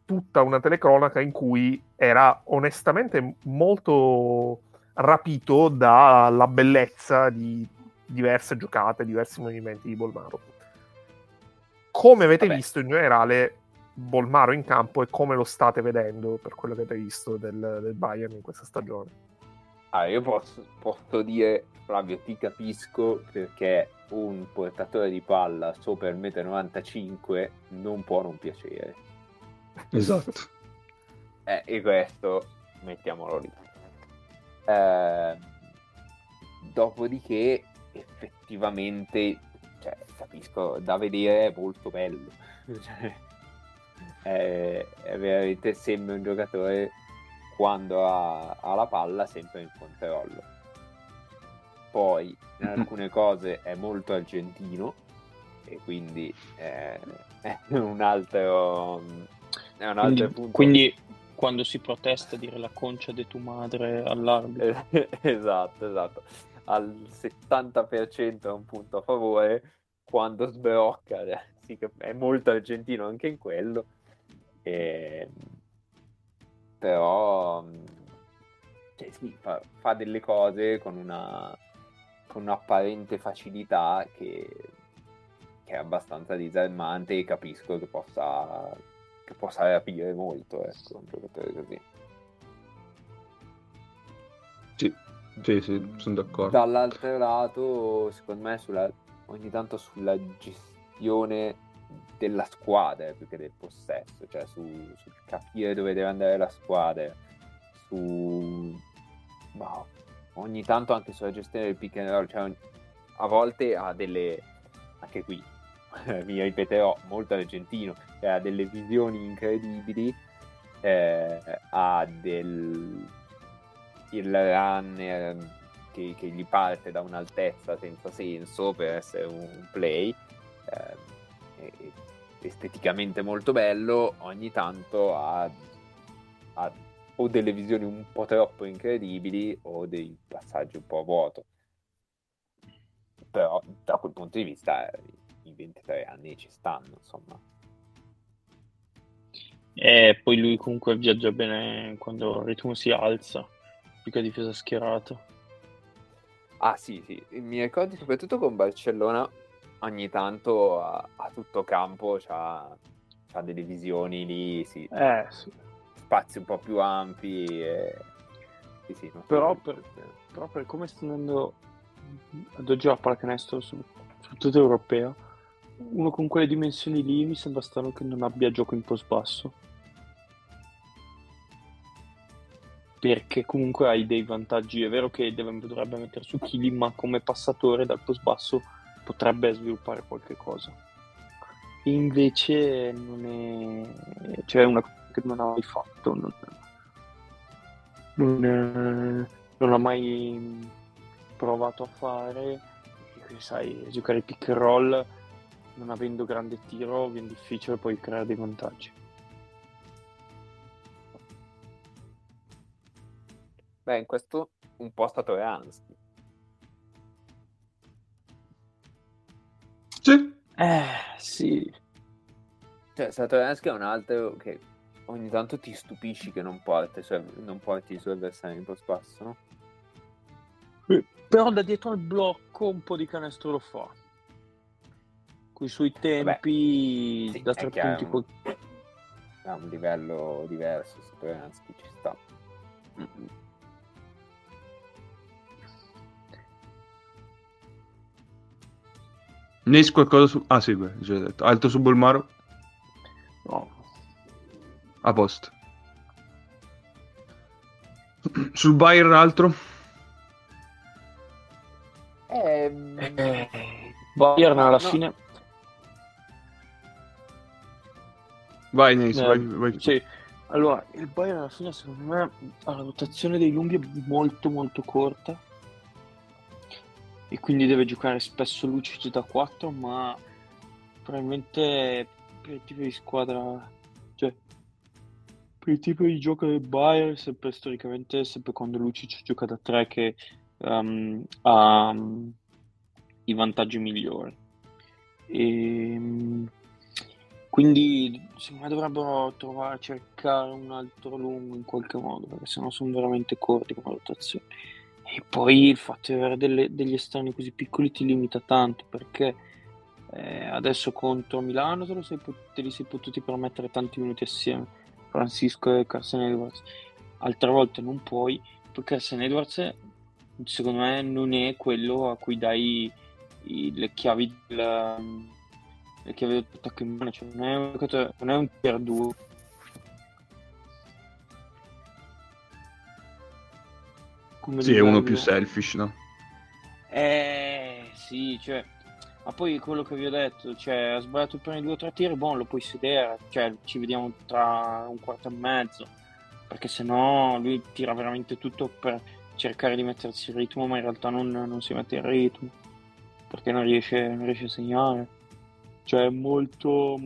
tutta una telecronaca in cui era onestamente molto rapito dalla bellezza di diverse giocate, diversi movimenti di Bolmaro. Come avete Vabbè. visto in generale Bolmaro in campo e come lo state vedendo per quello che avete visto del, del Bayern in questa stagione? Ah, io posso, posso dire, Flavio, ti capisco perché un portatore di palla sopra il 1,95 m non può non piacere. Esatto. Eh, e questo mettiamolo lì. Eh, dopodiché, effettivamente, cioè, capisco, da vedere è molto bello. È, è veramente sembra un giocatore quando ha, ha la palla sempre in controllo. Poi in alcune cose è molto argentino e quindi eh, è un altro, è un altro Quindi, punto. quindi quando si protesta dire la concia di tua madre all'arbitro. Esatto, esatto. Al 70% è un punto a favore, quando sbrocca eh, sì è molto argentino anche in quello. E... Però mh, cioè, sì, fa, fa delle cose con una con un'apparente facilità che, che è abbastanza disarmante e capisco che possa che possa rapire molto ecco, un giocatore così. Sì, sì, sì, sono d'accordo. Dall'altro lato, secondo me, sulla, ogni tanto sulla gestione della squadra più che del possesso, cioè su, sul capire dove deve andare la squadra, su ma ogni tanto anche sulla gestione del pick and roll, cioè a volte ha delle anche qui mi ripeterò molto argentino, cioè ha delle visioni incredibili, eh, ha del il runner che, che gli parte da un'altezza senza senso per essere un play eh, esteticamente molto bello ogni tanto ha, ha o delle visioni un po' troppo incredibili o dei passaggi un po' a vuoto. Però da quel punto di vista i 23 anni ci stanno, insomma. E poi lui comunque viaggia bene quando il ritmo si alza, più che difesa schierata. Ah sì, sì, mi ricordo soprattutto con Barcellona ogni tanto a, a tutto campo c'ha, c'ha, delle visioni lì, sì. Eh, sì. spazi un po' più ampi. E... Sì, sì, però, per, però, per, come sta andando ad oggi la pallacanestro su, su tutto europeo, uno con quelle dimensioni lì mi sembra strano che non abbia gioco in post basso. Perché comunque hai dei vantaggi. È vero che dovrebbe mettere su chili, ma come passatore dal post basso potrebbe sviluppare qualche cosa. Invece non è... cioè una cosa che non ha mai fatto, non, non, è... non ha mai provato a fare, sai, giocare pick and roll non avendo grande tiro viene difficile poi creare dei vantaggi. Beh, in questo un po' è stato Ransky. Sì. Eh, sì. Cioè, Satoransky è un altro che ogni tanto ti stupisci che non porti, cioè, non porti i suoi avversari in post basso, no? Però da dietro al blocco un po' di canestro lo fa. Con i suoi tempi sì, da tre punti. Un, a un livello diverso, Satoransky ci sta. Mm-hmm. Nes qualcosa su... Ah sì, beh, già detto. Altro su Bolmaro? No. A posto. Sul Bayern altro? Ehm... Eh, Bayern alla no. fine... Vai Nes, eh, vai, vai. Sì. Allora, il Bayern alla fine secondo me ha la rotazione dei lunghi molto molto corta e quindi deve giocare spesso Lucic da 4 ma probabilmente per il tipo di squadra cioè per il tipo di gioco del Bayern sempre storicamente sempre quando Lucic gioca da 3 che um, ha um, i vantaggi migliori. E um, quindi secondo me dovrebbero trovare cercare un altro lungo in qualche modo perché sennò sono veramente corti come rotazione e poi il fatto di avere delle, degli esterni così piccoli ti limita tanto perché eh, adesso contro Milano te, sei, te, li sei potuti permettere tanti minuti assieme, Francisco e Carson Edwards. Altre volte non puoi, perché Carson Edwards secondo me non è quello a cui dai i, le chiavi del, le chiavi dell'attacco in mano, cioè non è un, non è un tier 2 Come sì, è uno più selfish, no? Eh, sì, cioè... Ma poi quello che vi ho detto, cioè, ha sbagliato i primi due o tre tiri, buono, lo puoi sedere, cioè, ci vediamo tra un quarto e mezzo, perché sennò lui tira veramente tutto per cercare di mettersi in ritmo, ma in realtà non, non si mette in ritmo, perché non riesce, non riesce a segnare. Cioè, è molto,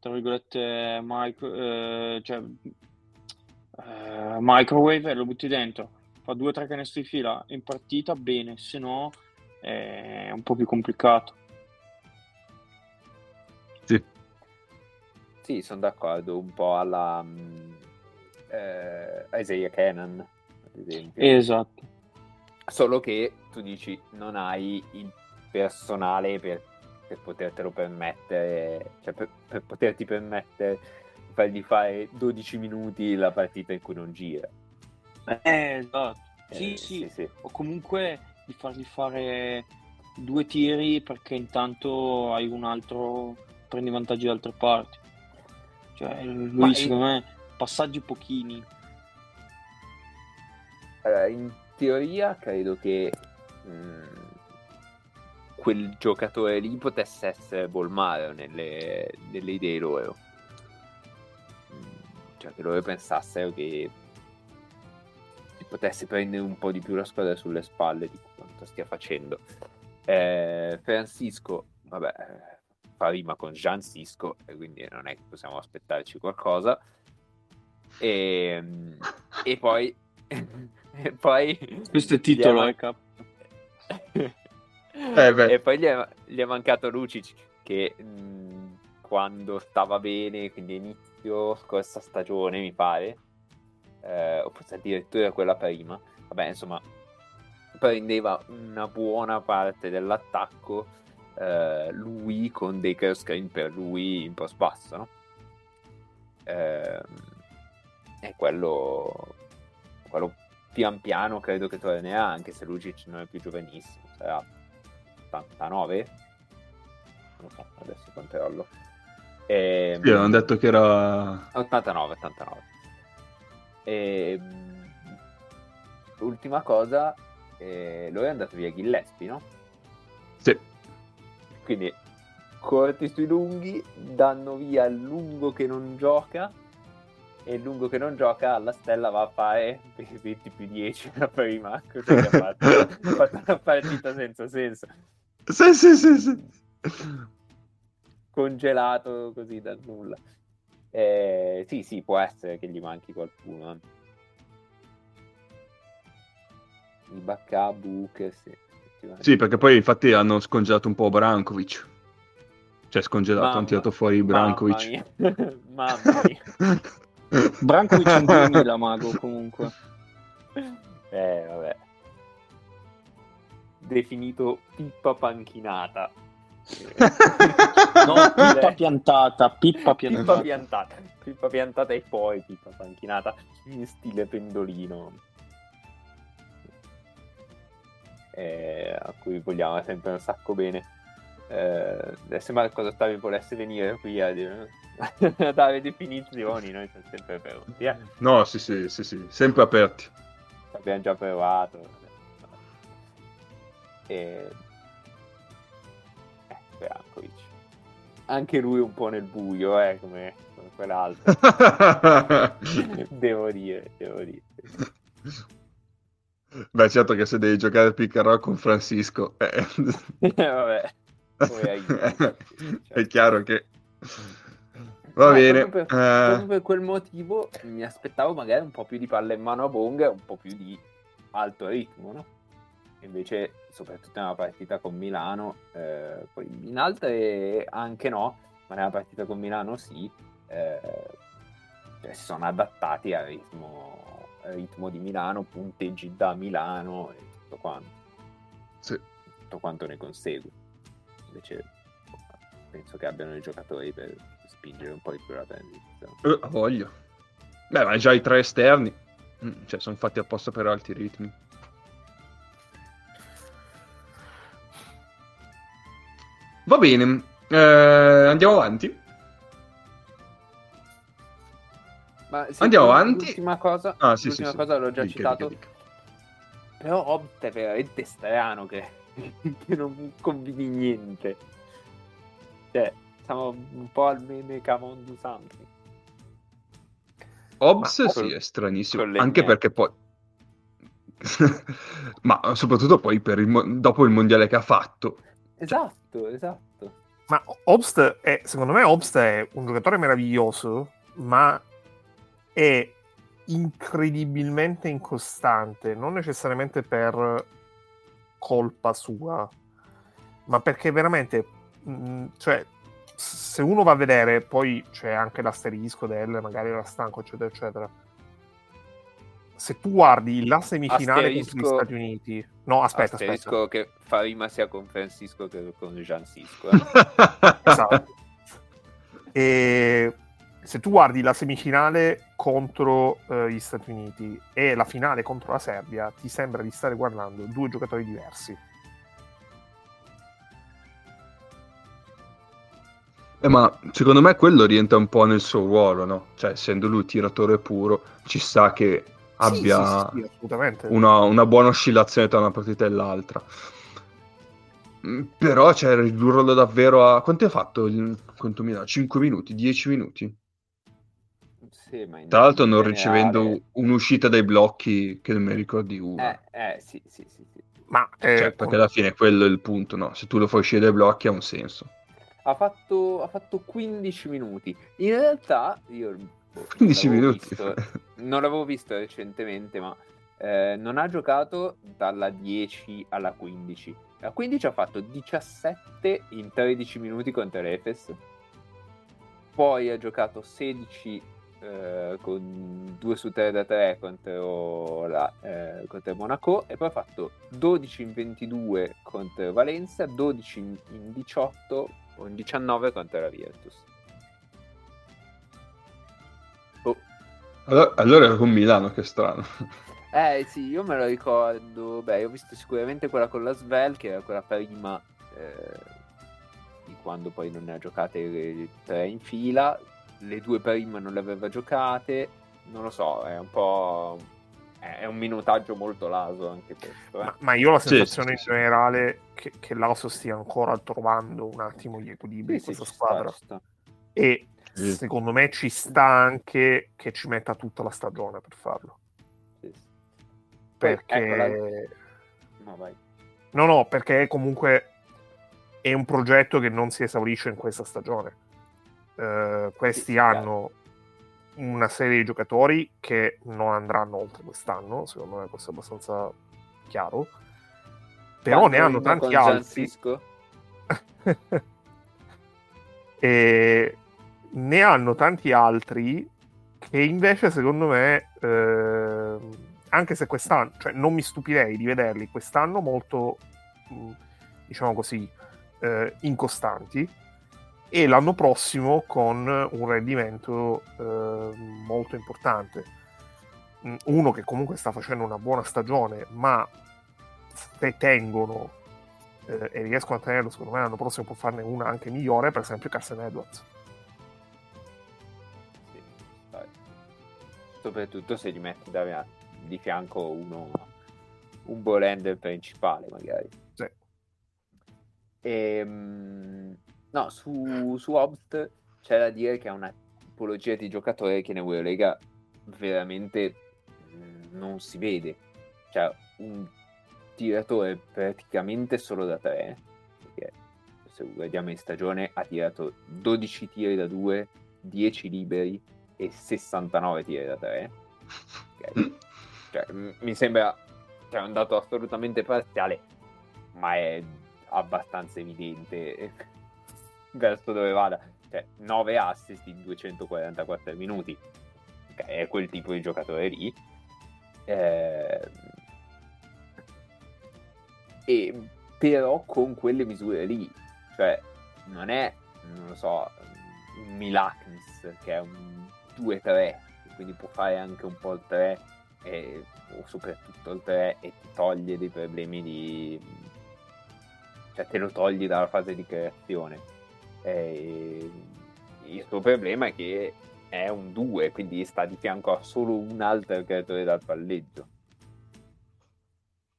tra virgolette, micro, eh, cioè, eh, microwave e lo butti dentro fa due o tre canestri di fila in partita, bene, se no è un po' più complicato. Sì, sì sono d'accordo, un po' alla um, eh, Isaiah Cannon, ad esempio. Esatto. Solo che tu dici non hai il personale per, per potertelo permettere, cioè per, per poterti permettere di fare 12 minuti la partita in cui non gira. Eh, esatto. Sì, Eh, sì, sì, sì. o comunque di fargli fare due tiri perché intanto hai un altro, prendi vantaggi da altre parti. Cioè, lui Ma in- secondo me passaggi pochini. Allora, in teoria credo che mh, quel giocatore lì potesse essere Bolmaro nelle, nelle idee loro. Mm, Cioè che loro pensassero che potesse prendere un po' di più la squadra sulle spalle di quanto stia facendo. Eh, Francisco, vabbè, fa rima con Gian Cisco e quindi non è che possiamo aspettarci qualcosa. E, e poi... e poi Questo è il titolo, gli è eh, cap. Eh, beh. e poi gli è, gli è mancato Lucic che mh, quando stava bene, quindi inizio scorsa stagione mi pare, eh, o forse addirittura quella prima, vabbè insomma prendeva una buona parte dell'attacco eh, lui con dei curl screen per lui in post basso, no? Ehm, e quello, quello pian piano credo che tornerà anche se Lucic non è più giovanissimo sarà 89 non so adesso controllo. Ehm, Sì, hanno detto che era... 89 89 Ehm, ultima cosa eh, lui è andato via Gillespie no? Sì. quindi corti sui lunghi danno via il lungo che non gioca e il lungo che non gioca alla stella va a fare 20 più 10 la prima così che ha fatto ha fatto una partita senza senso Sì, sì, sì, sì. congelato così dal nulla Eh, sì sì può essere che gli manchi qualcuno eh. Booker sì. Sì, perché poi infatti hanno scongelato un po' Brankovic. Cioè scongelato, Mamma- hanno tirato fuori Brankovic. mamma mia mamma mia Brankovic è un 2000 mago comunque. Eh, vabbè. Definito pippa panchinata. No, pippa piantata, pippa piantata. Pippa piantata. Pippa piantata e poi pippa panchinata in stile pendolino. Eh, a cui vogliamo sempre un sacco bene. Eh, sembra cosa stavi volesse venire qui a, dare definizioni, noi siamo sempre pronti. Eh. No, sì, sì, sì, sì, sempre aperti. Abbiamo già provato. E... Eh, Anche lui un po' nel buio, eh, come, come quell'altro. devo dire, devo dire. Beh, certo che se devi giocare pick and roll con Francisco, eh, Vabbè, come hai è chiaro che... Va No, bene. Proprio per, eh, proprio per quel motivo mi aspettavo magari un po' più di palla in mano a Bonga e un po' più di alto ritmo, no? Invece, soprattutto nella partita con Milano, eh, poi in altre anche no, ma nella partita con Milano sì, eh, cioè si sono adattati al ritmo, al ritmo di Milano, punteggi da Milano e tutto quanto, sì. tutto quanto ne consegue. Invece penso che abbiano i giocatori per spingere un po' di più la transizione. Eh, voglio. Beh, ma già i tre esterni, mm, cioè, sono fatti apposta per alti ritmi. Va bene, eh, andiamo avanti. Sì, Andiamo avanti. L'ultima cosa, Ah, sì, l'ultima sì, sì. cosa l'ho già Dica, citato, dica, dica. però Hobbit è veramente strano che, che non combini niente. Cioè, siamo un po' al meme Camon du Something. Hobbs Ma- sì, è stranissimo, anche mie- perché poi... Ma soprattutto poi per il mo- dopo il mondiale che ha fatto. Esatto, esatto. Ma Obst è, secondo me Obst è un giocatore meraviglioso, ma è incredibilmente incostante, non necessariamente per colpa sua, ma perché veramente, mh, cioè, se uno va a vedere, poi c'è anche l'asterisco del magari era stanco, eccetera, eccetera. Se tu guardi la semifinale contro Asterisco- gli Stati Uniti, no, aspetta, aspetta. Asterisco che fa rima sia con Francisco che con Gian Cisco. eh. Esatto. E se tu guardi la semifinale contro eh, gli Stati Uniti e la finale contro la Serbia, ti sembra di stare guardando due giocatori diversi. Eh, ma secondo me quello rientra un po' nel suo ruolo, no? Cioè, essendo lui tiratore puro, ci sa che abbia Sì, sì, sì, una, una buona oscillazione tra una partita e l'altra. Mm, Però, cioè, ridurlo davvero a... Quanto hai fatto il contro Milano? 5 minuti? 10 minuti? Sì, ma in- Tra l'altro non generale- ricevendo un'uscita dai blocchi che non mi ricordi una. Eh, eh, sì, sì, sì, sì. Ma eh, Cioè, perché alla fine quello è il punto, no? Se tu lo fai uscire dai blocchi ha un senso. Ha fatto, ha fatto 15 minuti. In realtà, io boh, 15 l'avevo minuti. visto- non l'avevo visto recentemente, ma eh, non ha giocato dalla 10 alla 15. La 15 ha fatto 17 in 13 minuti contro l'Efes. Poi ha giocato 16 eh, con 2 su 3 da 3 contro, la, eh, contro Monaco e poi ha fatto 12 in 22 contro Valencia, 12 in, in 18 o in 19 contro la Virtus. Allora, allora era con Milano, che strano. Eh sì, io me lo ricordo. Beh, io ho visto sicuramente quella con la Svel, che era quella prima eh, di quando poi non ne ha giocate le tre in fila. Le due prima non le aveva giocate. Non lo so, è un po'. È un minutaggio molto laso anche questo. Eh. Ma, ma io ho la Sì, sensazione sì, in sì. generale che, che Lasso stia ancora trovando un attimo gli equilibri Sì, in sì, questa sta, squadra. ci sta. E Sì. secondo me ci sta anche che ci metta tutta la stagione per farlo. Sì. Poi, Perché... ecco, la- No. No, no, perché comunque è un progetto che non si esaurisce in questa stagione. Eh, questi Sì, hanno una serie di giocatori che non andranno oltre quest'anno, secondo me questo è abbastanza chiaro. Però Quando ne hanno tanti altri. E ne hanno tanti altri che invece secondo me ehm, anche se quest'anno cioè non mi stupirei di vederli quest'anno molto mh, diciamo così eh, incostanti e l'anno prossimo con un rendimento eh, molto importante Mm, uno che comunque sta facendo una buona stagione ma se tengono eh, e riescono a tenerlo, secondo me l'anno prossimo può farne una anche migliore, per esempio Carson Edwards. Soprattutto se gli metti da- di fianco uno, un ball principale, magari. Sì. Ehm, no, su, su Hobbs c'è da dire che è una tipologia di giocatore che in Eurolega veramente mm, non si vede. Cioè, un tiratore praticamente solo da tre, perché se guardiamo in stagione ha tirato 12 tiri da 2, 10 liberi e 69 tiri da 3. Ok? Cioè, m- mi sembra che è un dato assolutamente parziale, ma è abbastanza evidente verso dove vada. Cioè, 9 assist in 244 minuti. Ok, è quel tipo di giocatore lì. Eh, e però con quelle misure lì, cioè non è, non lo so, un Milaknis che è un 2-3, quindi può fare anche un po' il 3 e, o soprattutto il 3 e ti toglie dei problemi di cioè te lo togli dalla fase di creazione. E il suo problema è che è un 2, quindi sta di fianco a solo un altro creatore dal palleggio.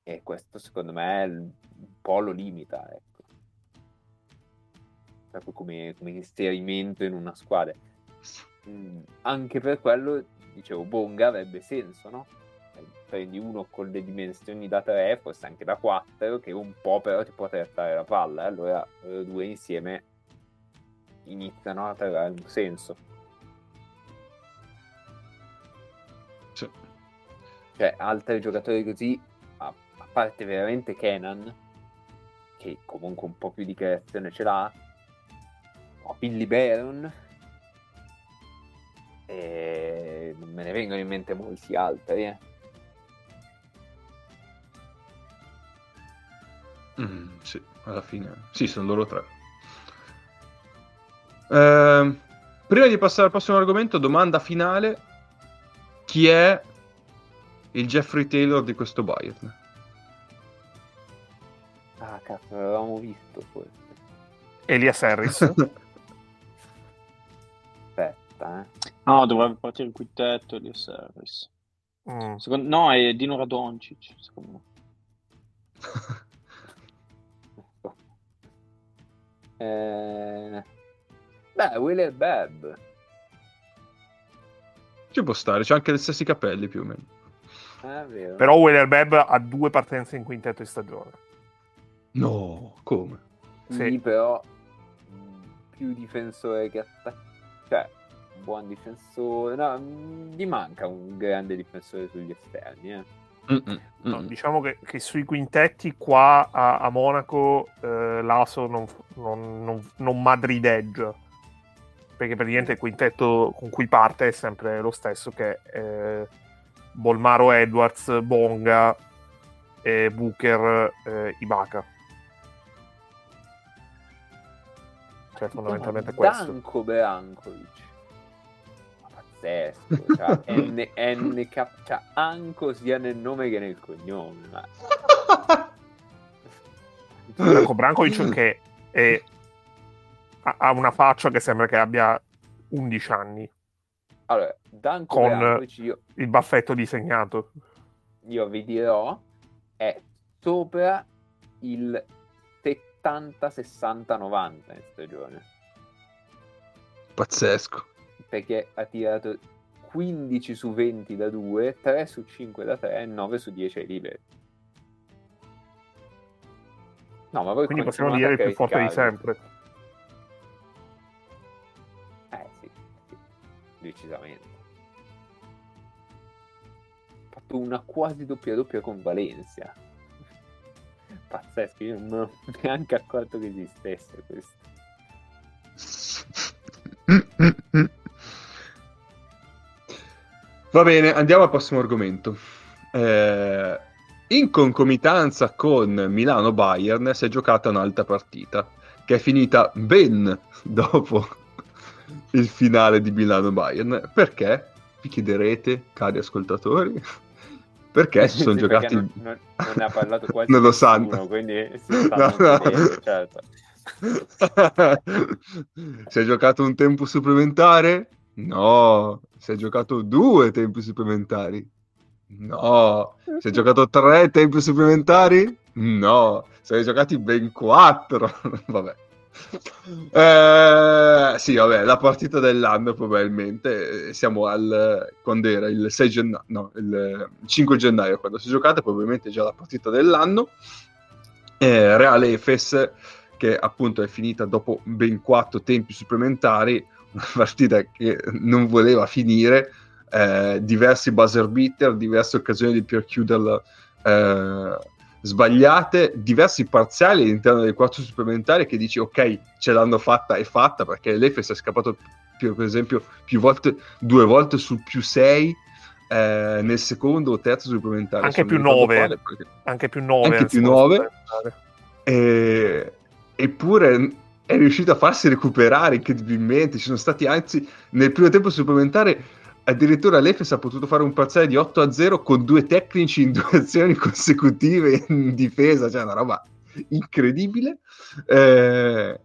E questo secondo me un po' lo limita, ecco. Proprio come, come inserimento in una squadra. Mm, anche per quello, dicevo, Bonga avrebbe senso, no? Eh, Prendi uno con le dimensioni da 3, forse anche da 4, che un po' però ti può trattare la palla. e Allora loro due insieme iniziano a trovare un senso. Sì. Cioè, altri giocatori così, a, a parte veramente Kenan, che comunque un po' più di creazione ce l'ha, o Billy Baron, e non me ne vengono in mente molti altri. Eh. Mm, sì, alla fine. Sì, sono loro tre. Ehm, prima di passare al prossimo argomento, domanda finale. Chi è il Jeffrey Taylor di questo Bayern? Ah, cazzo, l'avevamo visto forse. Elias Harris. Aspetta, eh. No, dovrebbe partire il quintetto di Service. Mm. Secondo... No, è Dino Radoncic, secondo me. Eh... Beh, Wheeler Bebb. Ci può stare, c'è anche gli stessi capelli più o meno. Eh, vero. Però Wheeler Bebb ha due partenze in quintetto di stagione. No, come? Sì, Sì. però mh, più difensore che attaccante. Cioè, buon difensore. No, mm, gli manca un grande difensore sugli esterni. Eh. Mm-mm, No, diciamo che, che sui quintetti qua a, a Monaco eh, l'Aso non, non, non, non madrideggia perché praticamente il quintetto con cui parte è sempre lo stesso che è eh, Bolmaro Edwards, Bonga e Booker eh, Ibaka cioè fondamentalmente questo Danko Brankovic. Pazzesco. Cioè, N, N, cioè, Anco sia nel nome che nel cognome. Ma... Branko Brankovic che è- ha- ha una faccia che sembra che abbia 11 anni Allora, Danko Con- Brankovic io, il baffetto disegnato io vi dirò è sopra il 70, 60, 90 in stagione. Pazzesco. Perché ha tirato 15 su 20 da 2, 3 su 5 da 3 e 9 su 10 ai liberi. No, ma voi quindi possiamo dire il più forte di sempre Eh sì, sì, decisamente. Ha fatto una quasi doppia doppia con Valencia. Pazzesco, io non mi ero neanche accorto che esistesse questo. Va bene, andiamo al prossimo argomento. Eh, in concomitanza con Milano-Bayern si è giocata un'altra partita che è finita ben dopo il finale di Milano-Bayern. Perché? Vi chiederete, cari ascoltatori? Perché si sono Sì, giocati... Non, non- non ne ha parlato quasi Non lo sanno. quindi si No, no. chiedendo, certo. si è giocato un tempo supplementare? No. Si è giocato due tempi supplementari? No. Si è giocato tre tempi supplementari? No. Si è giocati ben quattro. vabbè. Eh, sì, vabbè, la partita dell'anno probabilmente eh, siamo al quando era il 6 gennaio, no, il 5 gennaio quando si è giocata, probabilmente già la partita dell'anno. Eh, Reale Efes che appunto è finita dopo ben quattro tempi supplementari, una partita che non voleva finire, eh, diversi buzzer beater, diverse occasioni di per chiuderla eh, sbagliate, diversi parziali all'interno dei quattro supplementari che dici ok, ce l'hanno fatta e fatta perché l'Efes è scappato più- per esempio più volte, due volte sul più 6 nel secondo o terzo supplementare. Anche più mi ricordo nove. quale, perché- anche più 9 Anche più nove. e- eppure è riuscito a farsi recuperare incredibilmente. Ci sono stati anzi nel primo tempo supplementare. Addirittura l'Efes ha potuto fare un parziale di 8 a 0 con due tecnici in due azioni consecutive in difesa, cioè una roba incredibile. Eh,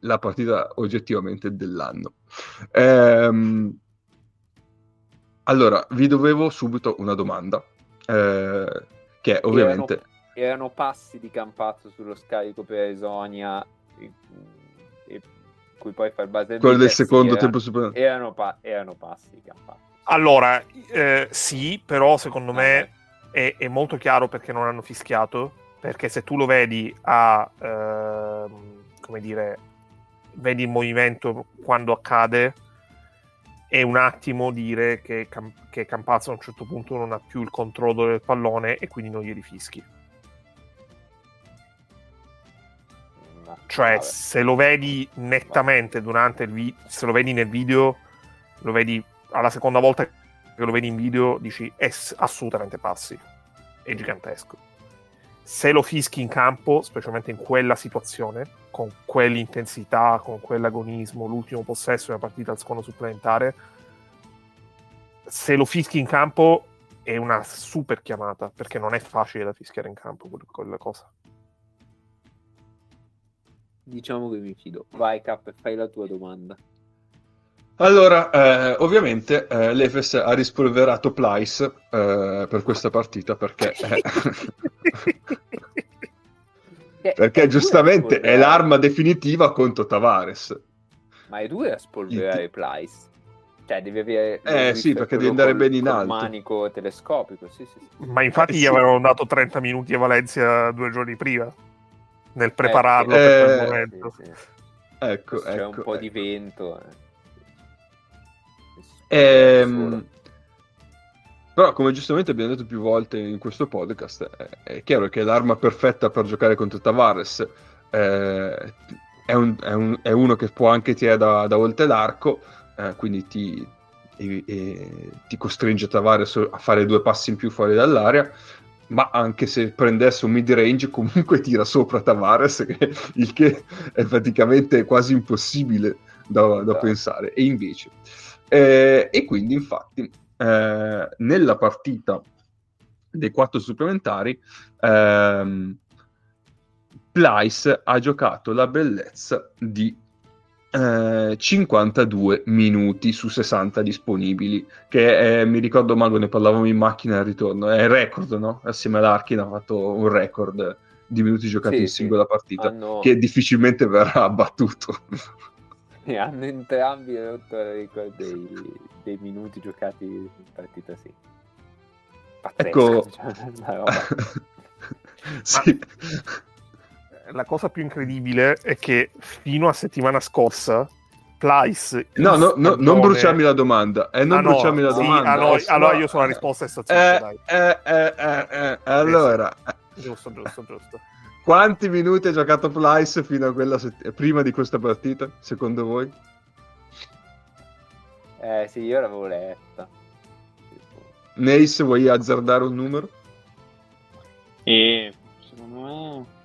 la partita oggettivamente dell'anno. Ehm, allora, vi dovevo subito una domanda, eh, che è ovviamente... Erano, erano passi di Campazzo sullo scarico per Esonia, e, cui poi fa il base quello del secondo era- tempo supplementare. Erano, pa- erano passi. Allora, eh, sì, però secondo me Vabbè. è, è molto chiaro perché non hanno fischiato. Perché se tu lo vedi a ehm, come dire, vedi il movimento quando accade, è un attimo dire che, Cam- che Campazzo a un certo punto non ha più il controllo del pallone e quindi non glieli fischi. Cioè, vabbè. se lo vedi nettamente durante il video, se lo vedi nel video, lo vedi alla seconda volta che lo vedi in video, dici è assolutamente passi. È gigantesco. Se lo fischi in campo, specialmente in quella situazione, con quell'intensità, con quell'agonismo, l'ultimo possesso della partita al secondo supplementare, se lo fischi in campo è una super chiamata, perché non è facile da fischiare in campo quel- quella cosa. Diciamo che mi fido. Vai, Cap, fai la tua domanda. Allora, eh, ovviamente eh, l'Efes ha rispolverato Plyce eh, per questa partita perché, eh, Eh, perché dura giustamente è l'arma definitiva contro Tavares. Ma è dura spolverare Plyce. Cioè, devi avere... Eh, sì, perché devi andare col- bene in alto. manico telescopico, sì, sì, sì. Ma infatti Eh, gli avevano dato 30 minuti a Valencia due giorni prima nel prepararlo Eh, per eh, quel momento. Sì, sì. Ecco, C'è ecco, un po' di ecco. vento. eh. Ehm, però, come giustamente abbiamo detto più volte in questo podcast, è, è chiaro che l'arma perfetta per giocare contro Tavares eh, è, un- è un- è uno che può anche tirare da, da oltre l'arco, eh, quindi ti, e- e ti costringe Tavares a fare due passi in più fuori dall'area. Ma anche se prendesse un mid range, comunque tira sopra Tavares, il che è praticamente quasi impossibile da, da Esatto. pensare. E invece, eh, e quindi, infatti, eh, nella partita dei quattro supplementari, ehm, Plyce ha giocato la bellezza di eh, 52 minuti su 60 disponibili, che è- mi ricordo Mago, ne parlavamo in macchina al ritorno, è il record, no? Assieme all'Arkin ha fatto un record di minuti giocati Sì, in sì. singola partita, Hanno, che difficilmente verrà abbattuto. e hanno entrambi rotto il record dei, dei minuti giocati in partita, sì. Pazzesco, Ecco. cioè, una roba. La cosa più incredibile è che fino a settimana scorsa, Plyce... No, no, no, non bruciarmi la domanda. Eh, non Ah, no, bruciarmi la sì, domanda. ah, no, eh, allora no- io sono la risposta e sto Eh, eh, eh, eh, eh, allora, Giusto, giusto, giusto. quanti minuti ha giocato Plyce fino a quella sett- prima di questa partita, secondo voi? Eh sì, io l'avevo letta. Nace, vuoi azzardare un numero? E secondo me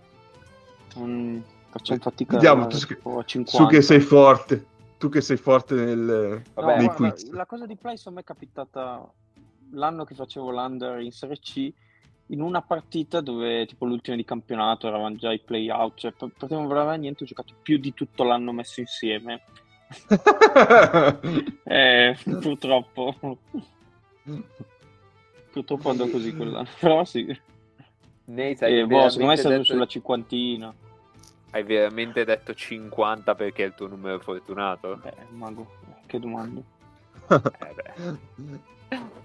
mm, facciamo fatica Vediamo, a- tu su che- tipo a 50. Su che sei forte. Tu che sei forte nel... Vabbè, nei guarda, quiz. la cosa di a me è capitata l'anno che facevo l'under in Serie C in una partita dove tipo l'ultima di campionato eravamo già ai playout cioè praticamente non aveva niente ho giocato più di tutto l'anno messo insieme eh, purtroppo purtroppo andò così quell'anno però sì Nate, Eh, boh, secondo me è stato detto, sulla cinquantina hai veramente detto 50 perché è il tuo numero fortunato? Beh, mago che domanda Eh beh.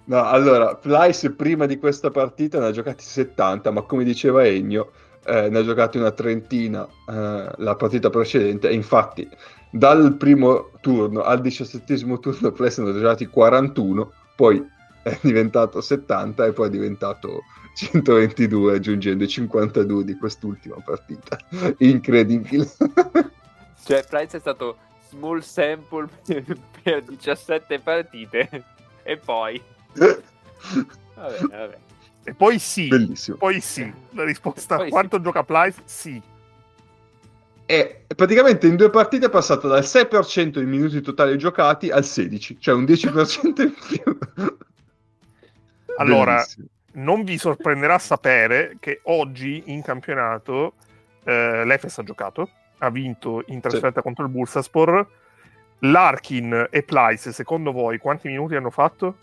No, allora, Plyce prima di questa partita ne ha giocati 70, ma come diceva Ennio, eh, ne ha giocati una trentina eh, la partita precedente, e infatti dal primo turno al diciassettesimo turno Plyce ne ha giocati 41, poi è diventato 70 e poi è diventato 122 aggiungendo i 52 di quest'ultima partita. Incredibile. Cioè, Price è stato small sample per, per 17 partite e poi... Va bene, va bene. E poi sì, Bellissimo. poi sì. La risposta Poi sì. quanto gioca Plyce? Sì. E praticamente in due partite è passato dal 6% dei minuti totali giocati al 16%, cioè un 10% in più. Allora, Bellissimo. Non vi sorprenderà sapere che oggi in campionato eh, l'Efes ha giocato, ha vinto in trasferta contro il Bursaspor. Larkin e Plyce, secondo voi, quanti minuti hanno fatto?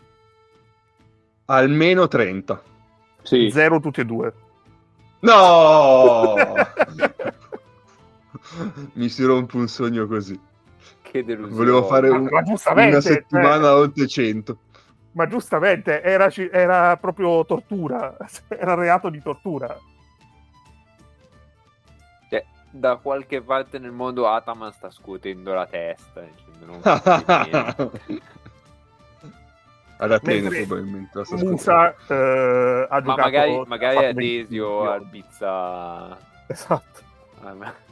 almeno 30. sì Zero tutti e due. No! Mi si rompe un sogno così. Che delusione. Volevo fare un- una settimana cioè- oltre 100. Ma giustamente, era, era proprio tortura, era reato di tortura. Cioè, da qualche parte nel mondo Ataman sta scuotendo la testa. Ad Atene probabilmente. Musa eh, ha Ma magari, magari fatto a 20 Desio milioni.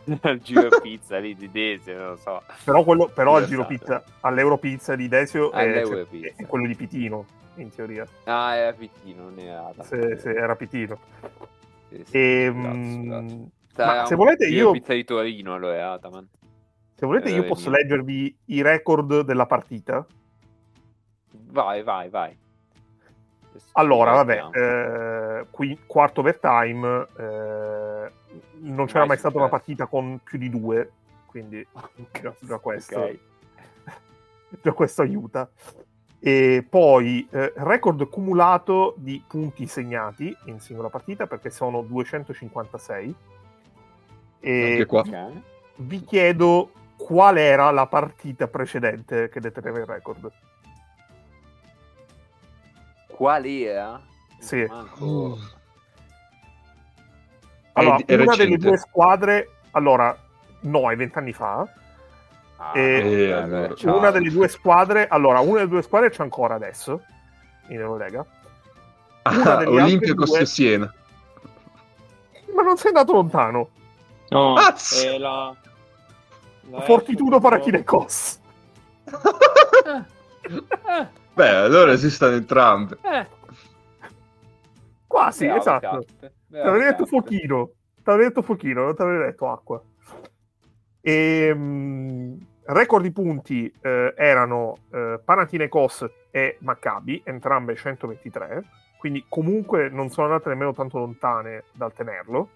al pizza... Esatto. giro pizza lì di Desio, non lo so. Però, quello, però al. Giro Pizza, all'Europizza di Desio è, All'Euro cioè, Pizza. è quello di Pitino, in teoria. Ah, era Pittino, non era. Se, se era Pitino. Sì, sì, E, scusate, mm, scusate. ma Era se volete io, pizza di Torino allora Ataman. se volete io eh, posso niente. leggervi i record della partita. Vai, vai, vai. Adesso Allora, vabbè, eh, qui, quarto overtime, eh, non c'era Mai mai stata una partita con più di due, quindi già, già questo, Ok. già questo aiuta. E poi eh, record cumulato di punti segnati in singola partita perché sono 256. E Anche qua. Ok. vi chiedo qual era la partita precedente che deteneva il record. Qual era? Sì. Manco- Allora, È- è una delle due squadre, allora, no, è vent'anni fa. Ah, E- Eh, allora, allora, ciao. Una delle due squadre, allora, una delle due squadre c'è ancora adesso in Eurolega. Ah, contro due- Siena. Ma non sei andato lontano. No, Azz! è la... la Fortitudo. Eh, Beh, allora esistono entrambe. eh, Quasi, bravo, esatto. Cap, Ti avrei detto fuochino. Ti avrei detto fuochino, non ti avrei detto acqua. E, record di punti eh, erano eh, Panathinaikos e Maccabi, entrambe 123. Quindi comunque non sono andate nemmeno tanto lontane dal tenerlo.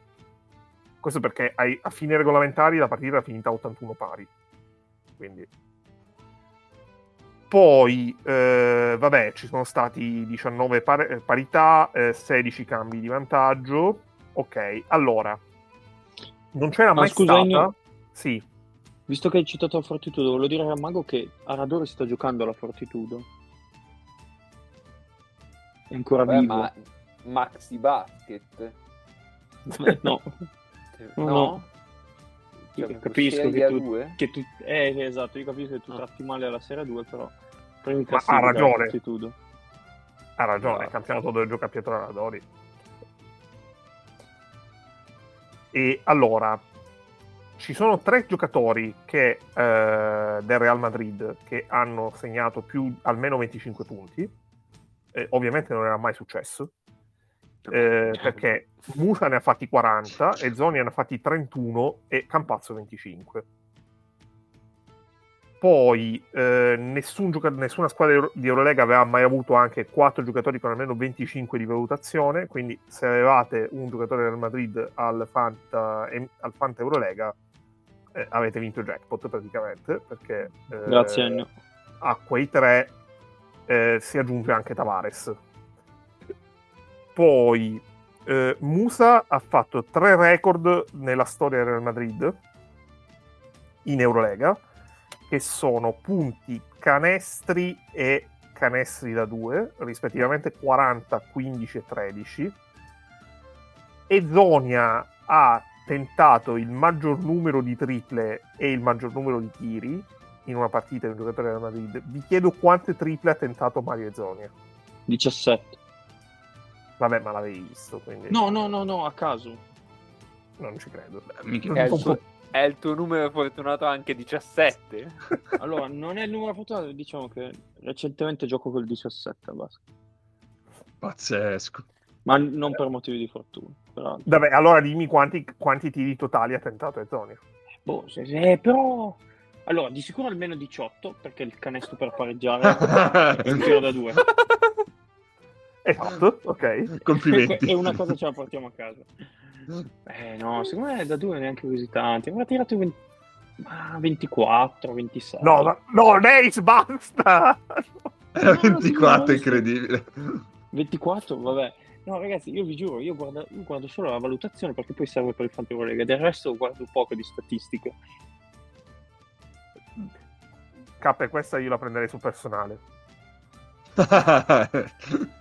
Questo perché ai- a fine regolamentari la partita era finita 81 pari. Quindi poi, eh, vabbè, ci sono stati 19 par- eh, parità, eh, 16 cambi di vantaggio. Ok, allora, non c'era Ma mai scusa, stata... Sì, Visto che hai citato la Fortitudo, volevo dire a Mago che Aradori sta giocando alla Fortitudo. È ancora Vabbè, vivo. ma Maxi Basket. No, No? no. Cioè, Io capisco che tu, due? che tu... Eh, esatto, io capisco che tu Ah. tratti male alla Serie 2, però... Prendi Ma ha ragione. Ha ragione, il campionato dove gioca Pietro Aradori. E allora, ci sono tre giocatori che, eh, del Real Madrid che hanno segnato più almeno 25 punti. Eh, ovviamente non era mai successo. Eh, perché Musa ne ha fatti 40, e Zoni ne ha fatti 31 e Campazzo 25. Poi eh, nessun gioca- nessuna squadra di Eurolega aveva mai avuto anche 4 giocatori con almeno 25 di valutazione, quindi se avevate un giocatore del Madrid al Fanta, al Fanta Eurolega eh, avete vinto il jackpot praticamente, perché eh, Grazie, a quei tre eh, si aggiunge anche Tavares. Poi eh, Musa ha fatto tre record nella storia del Real Madrid in Eurolega, che sono punti canestri e canestri da 2, rispettivamente 40, 15 e 13. E Zonia ha tentato il maggior numero di triple e il maggior numero di tiri in una partita di un giocatore del Madrid. Vi chiedo quante triple ha tentato Mario Zonia. 17. Vabbè, ma l'avevi visto, quindi No, no, no, no, a caso. non ci credo. Mica- È il, tuo, è il tuo numero fortunato anche 17? Allora, non è il numero fortunato, diciamo che recentemente gioco col 17 basta. Pazzesco. Ma non per motivi di fortuna. Però, Vabbè, allora dimmi quanti, quanti tiri totali ha tentato Zonia. boh, se- se- però... Allora, di sicuro almeno 18, perché il canestro per pareggiare è un tiro da due. Esatto, ok. Complimenti. E una cosa ce la portiamo a casa. Eh no, secondo me da due neanche così tanti. Aveva tirato 20 ma 24, 26. No, ma, no, Nace, basta! Era No, 24, sì, incredibile. 24, vabbè. No, ragazzi, io vi giuro, io guardo, io guardo solo la valutazione perché poi serve per il Fantero Lega. Del resto guardo poco di statistiche. K, questa io la prenderei sul personale.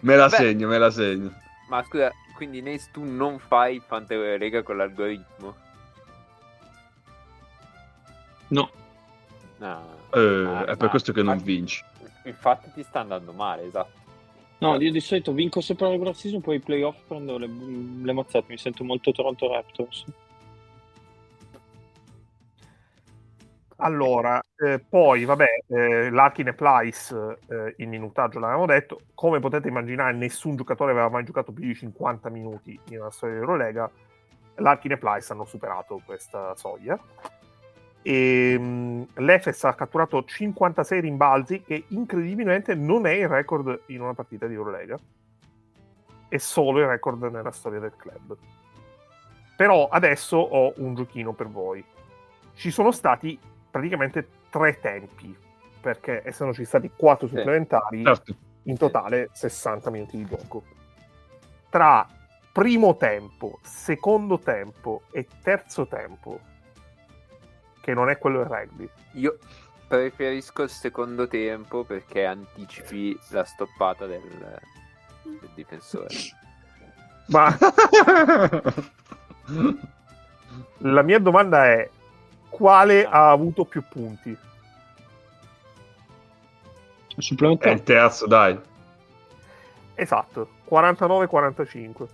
me la Beh. segno, me la segno. Ma scusa, quindi Nace tu non fai Fantero Lega con l'algoritmo? No, No. Eh, Ah, è per ma- questo che non vinci. Infatti ti sta andando male, esatto. no, io di solito vinco sempre la regular season, poi i playoff prendo le, le mazzate. Mi sento molto Toronto Raptors. Allora, eh, poi, vabbè, eh, Larkin e Plyce eh, in minutaggio l'avevamo detto. Come potete immaginare, nessun giocatore aveva mai giocato più di 50 minuti in una storia di Eurolega. Larkin e Plyce hanno superato questa soglia. E, mh, L'Efes ha catturato 56 rimbalzi, che incredibilmente non è il record in una partita di Eurolega. È solo il record nella storia del club. Però adesso ho un giochino per voi. Ci sono stati praticamente tre tempi, perché essendoci stati quattro Sì. supplementari, Certo. in totale 60 minuti di gioco. Tra primo tempo, secondo tempo e terzo tempo, che non è quello del rugby. Io preferisco il secondo tempo perché anticipi la stoppata del, del difensore. Ma la mia domanda è: quale ha avuto più punti? È Supplementare. il terzo, dai. Esatto, 49-45.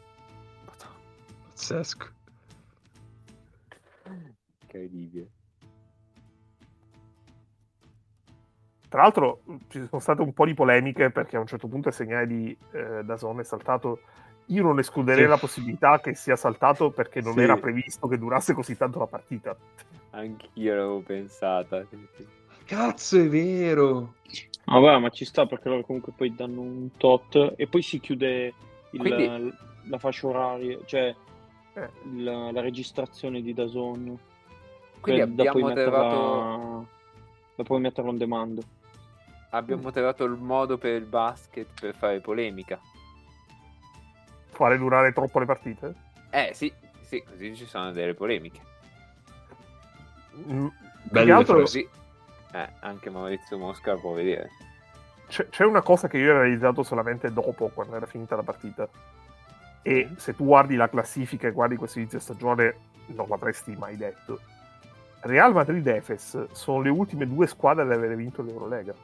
Pazzesco. Incredibile. Tra l'altro ci sono state un po' di polemiche perché a un certo punto il segnale di eh, Dazon è saltato. Io non escluderei Sì. la possibilità che sia saltato perché non Sì. era previsto che durasse così tanto la partita. Anch'io l'avevo pensata. Cazzo, è vero. Ah, vabbè, ma ci sta perché loro comunque poi danno un tot e poi si chiude il- Quindi- la fascia oraria, cioè Eh. la, la registrazione di Dazon. Quindi Cioè, da poi abbiamo metterla- trovato, da poi metterlo on demand. abbiamo trovato il modo per il basket per fare polemica. Fare durare troppo le partite? Eh sì, sì, così ci sono delle polemiche. Mm, Bello altro. Così eh, anche Maurizio Mosca può vedere. c'è, c'è una cosa che io ho realizzato solamente dopo, quando era finita la partita. E se tu guardi la classifica e guardi questo inizio stagione, non l'avresti mai detto. Real Madrid e Efes sono le ultime due squadre ad aver vinto l'Eurolega.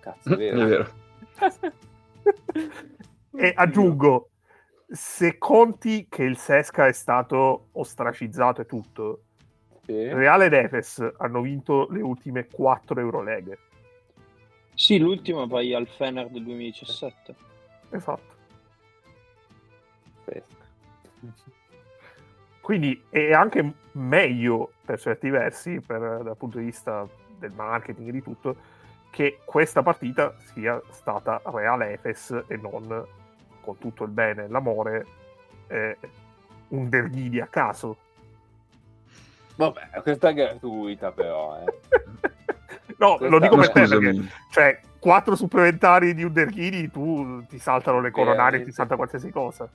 Cazzo, è È vero. vero. E aggiungo, se conti che il Sesca è stato ostracizzato e tutto, Sì. Real ed Efes hanno vinto le ultime quattro Euroleghe. Sì, l'ultima vai al Fener del 2017. Esatto. Quindi è anche meglio per certi versi, per- dal punto di vista del marketing e di tutto, che questa partita sia stata Real Efes e non, con tutto il bene e l'amore, eh, un Derghini a caso. Vabbè, questa è gratuita però, eh. no, Questa- lo dico per te perché, cioè, quattro supplementari di un Derghini, tu ti saltano le coronarie, ti Veramente. salta qualsiasi cosa.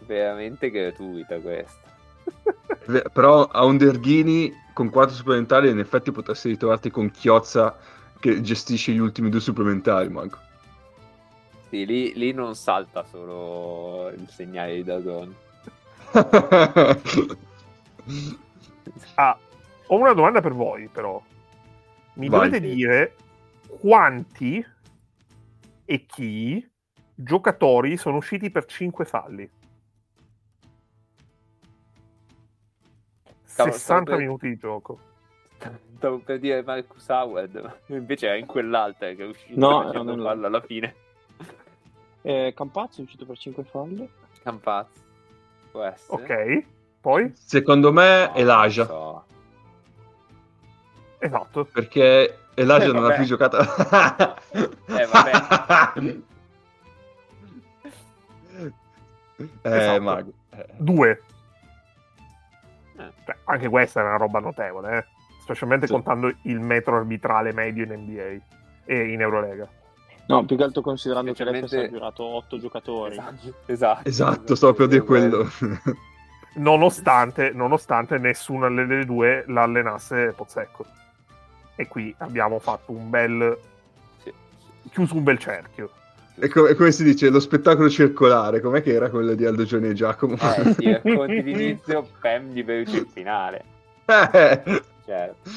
Veramente gratuita questa. Però a un Derghini con quattro supplementari in effetti potresti ritrovarti con Chiozza che gestisce gli ultimi due supplementari, manco. Sì, lì, lì non salta solo il segnale di Dazon. Ah, ho una domanda per voi, però. Mi Vai. dovete dire quanti e chi giocatori sono usciti per 5 falli? Stavo- 60 stavo per- minuti di gioco. Stavo per dire Marcus Howard, invece era in quell'altra che è uscito No, fallo alla fine. Eh, Campazzo è uscito per 5 falli. Campazzo. Può essere. Ok, poi? Secondo me No, è Elijah, non so. Esatto. perché Elijah Eh, non ha più giocato. Eh, vabbè. Eh, Esatto. mago. Eh. Due. Eh. Cioè, anche questa è una roba notevole, eh? specialmente Sì. contando il metro arbitrale medio in NBA e in Eurolega. No, più che altro considerando che l'Efes Specialmente- ha girato 8 giocatori. Esatto, esatto. Esatto, stavo per dire quello. nonostante, nonostante nessuna delle due l'allenasse Pozzecco. E qui abbiamo fatto un bel Sì. chiuso un bel cerchio. E co- e come si dice, lo spettacolo circolare, com'è che era quello di Aldo Gioni e Giacomo? Eh, sì, racconti l'inizio, Pam di veloce il finale. Eh. Certo.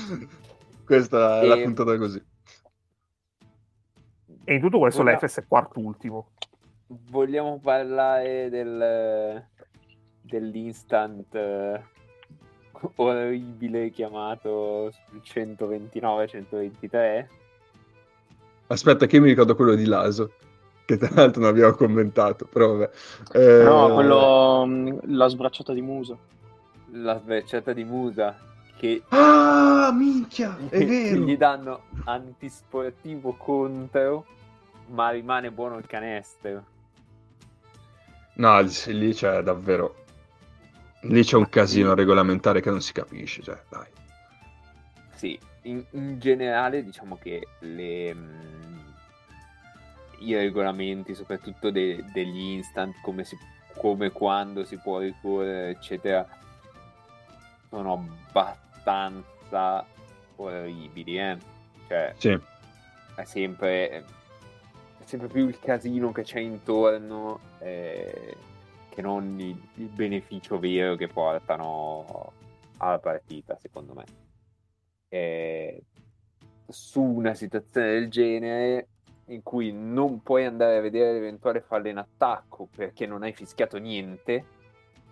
Questa è la puntata così. E in tutto questo Vogliamo- l'Efes è quart'ultimo. Vogliamo parlare del, dell'instant eh, orribile chiamato 129-123? Aspetta, che io mi ricordo quello di Laso, che tra l'altro non abbiamo commentato, però vabbè. Eh, No, quello. mh, La sbracciata di Musa. La sbrecciata di Musa che Ah, minchia, è vero. gli danno antisportivo contro, ma rimane buono il canestro. No, lì c'è davvero... Lì c'è un casino regolamentare che non si capisce, cioè, dai. Sì, in, in generale diciamo che le, mh, i regolamenti, soprattutto de- degli instant, come, si, come quando si può ricorrere, eccetera, sono abbastanza orribili, eh? Cioè, Sì, è sempre, sempre più il casino che c'è intorno eh, che non il, il beneficio vero che portano alla partita, secondo me. E su una situazione del genere in cui non puoi andare a vedere l'eventuale fallo in attacco perché non hai fischiato niente,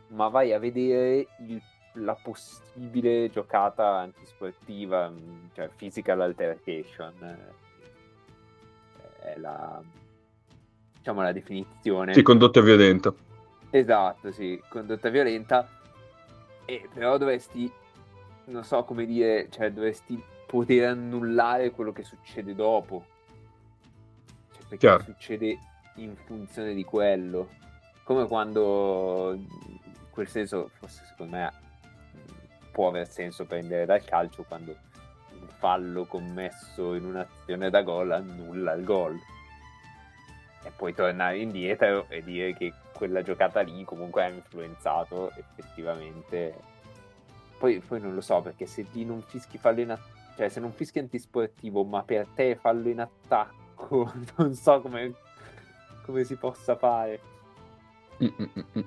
ma vai a vedere il, la possibile giocata antisportiva, mm, cioè physical altercation. È la, diciamo, la definizione. Sì, condotta violenta. Esatto, sì, condotta violenta. E però dovresti, non so come dire, cioè dovresti poter annullare quello che succede dopo. Cioè, perché Chiaro. succede in funzione di quello. Come quando, in quel senso, forse secondo me mh, può aver senso prendere dal calcio quando fallo commesso in un'azione da gol annulla il gol. E poi tornare indietro e dire che quella giocata lì comunque ha influenzato effettivamente. Poi, poi non lo so, perché se lì non fischi fallo in attacco, cioè se non fischi antisportivo, ma per te fallo in attacco, non so come, come si possa fare. Mm, mm, mm, mm.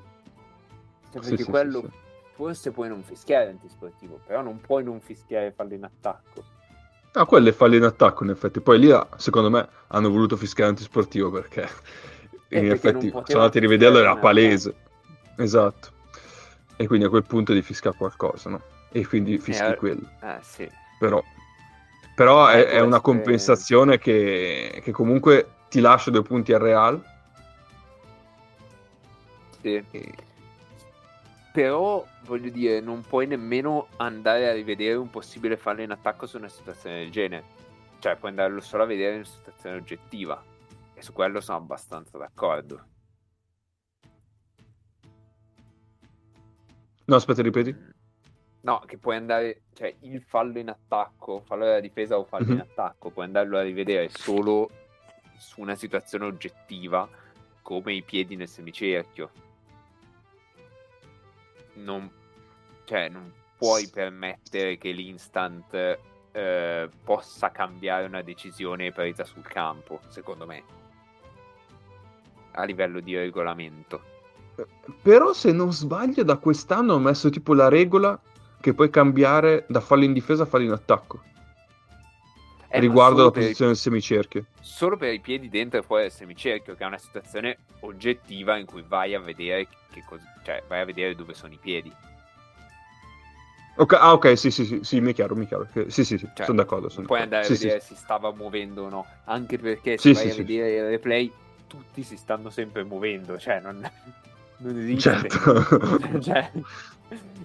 Cioè, Sì, perché sì, sì, quello sì. forse puoi non fischiare antisportivo, però non puoi non fischiare fallo in attacco. Ah, quello è fallo in attacco, in effetti. Poi lì, ah, secondo me, hanno voluto fischiare antisportivo perché, Eh, in perché effetti, sono andati a rivederlo, era palese. Esatto. E quindi a quel punto di fischiare qualcosa, no? E quindi fischi Eh, quello. Eh sì. Però, però Eh, è, può è una compensazione che, che comunque ti lascia due punti al Real. sì. E- Però voglio dire, non puoi nemmeno andare a rivedere un possibile fallo in attacco su una situazione del genere. Cioè, puoi andarlo solo a vedere in una situazione oggettiva. E su quello sono abbastanza d'accordo. No, aspetta, ripeti. No, che puoi andare, cioè il fallo in attacco, fallo della difesa o fallo in Mhm. attacco, puoi andarlo a rivedere solo su una situazione oggettiva come i piedi nel semicerchio. Non, cioè, non puoi permettere che l'instant eh, possa cambiare una decisione presa sul campo, secondo me, a livello di regolamento. Però se non sbaglio, da quest'anno hanno messo tipo la regola che puoi cambiare da fallo in difesa a fallo in attacco. Riguardo la per- posizione del semicerchio. solo per i piedi dentro e fuori del semicerchio, che è una situazione oggettiva in cui vai a vedere che cos- cioè vai a vedere dove sono i piedi. Ok, ah, ok, sì, sì, sì, sì, mi è chiaro, mi è chiaro. Sì, sì, sì, Cioè, sono d'accordo. Sono puoi d'accordo. andare Sì, a sì, vedere se stava muovendo o no, anche perché se Sì, vai sì, a sì. vedere il replay, tutti si stanno sempre muovendo, cioè non, non sì. esiste. Certo. Cioè,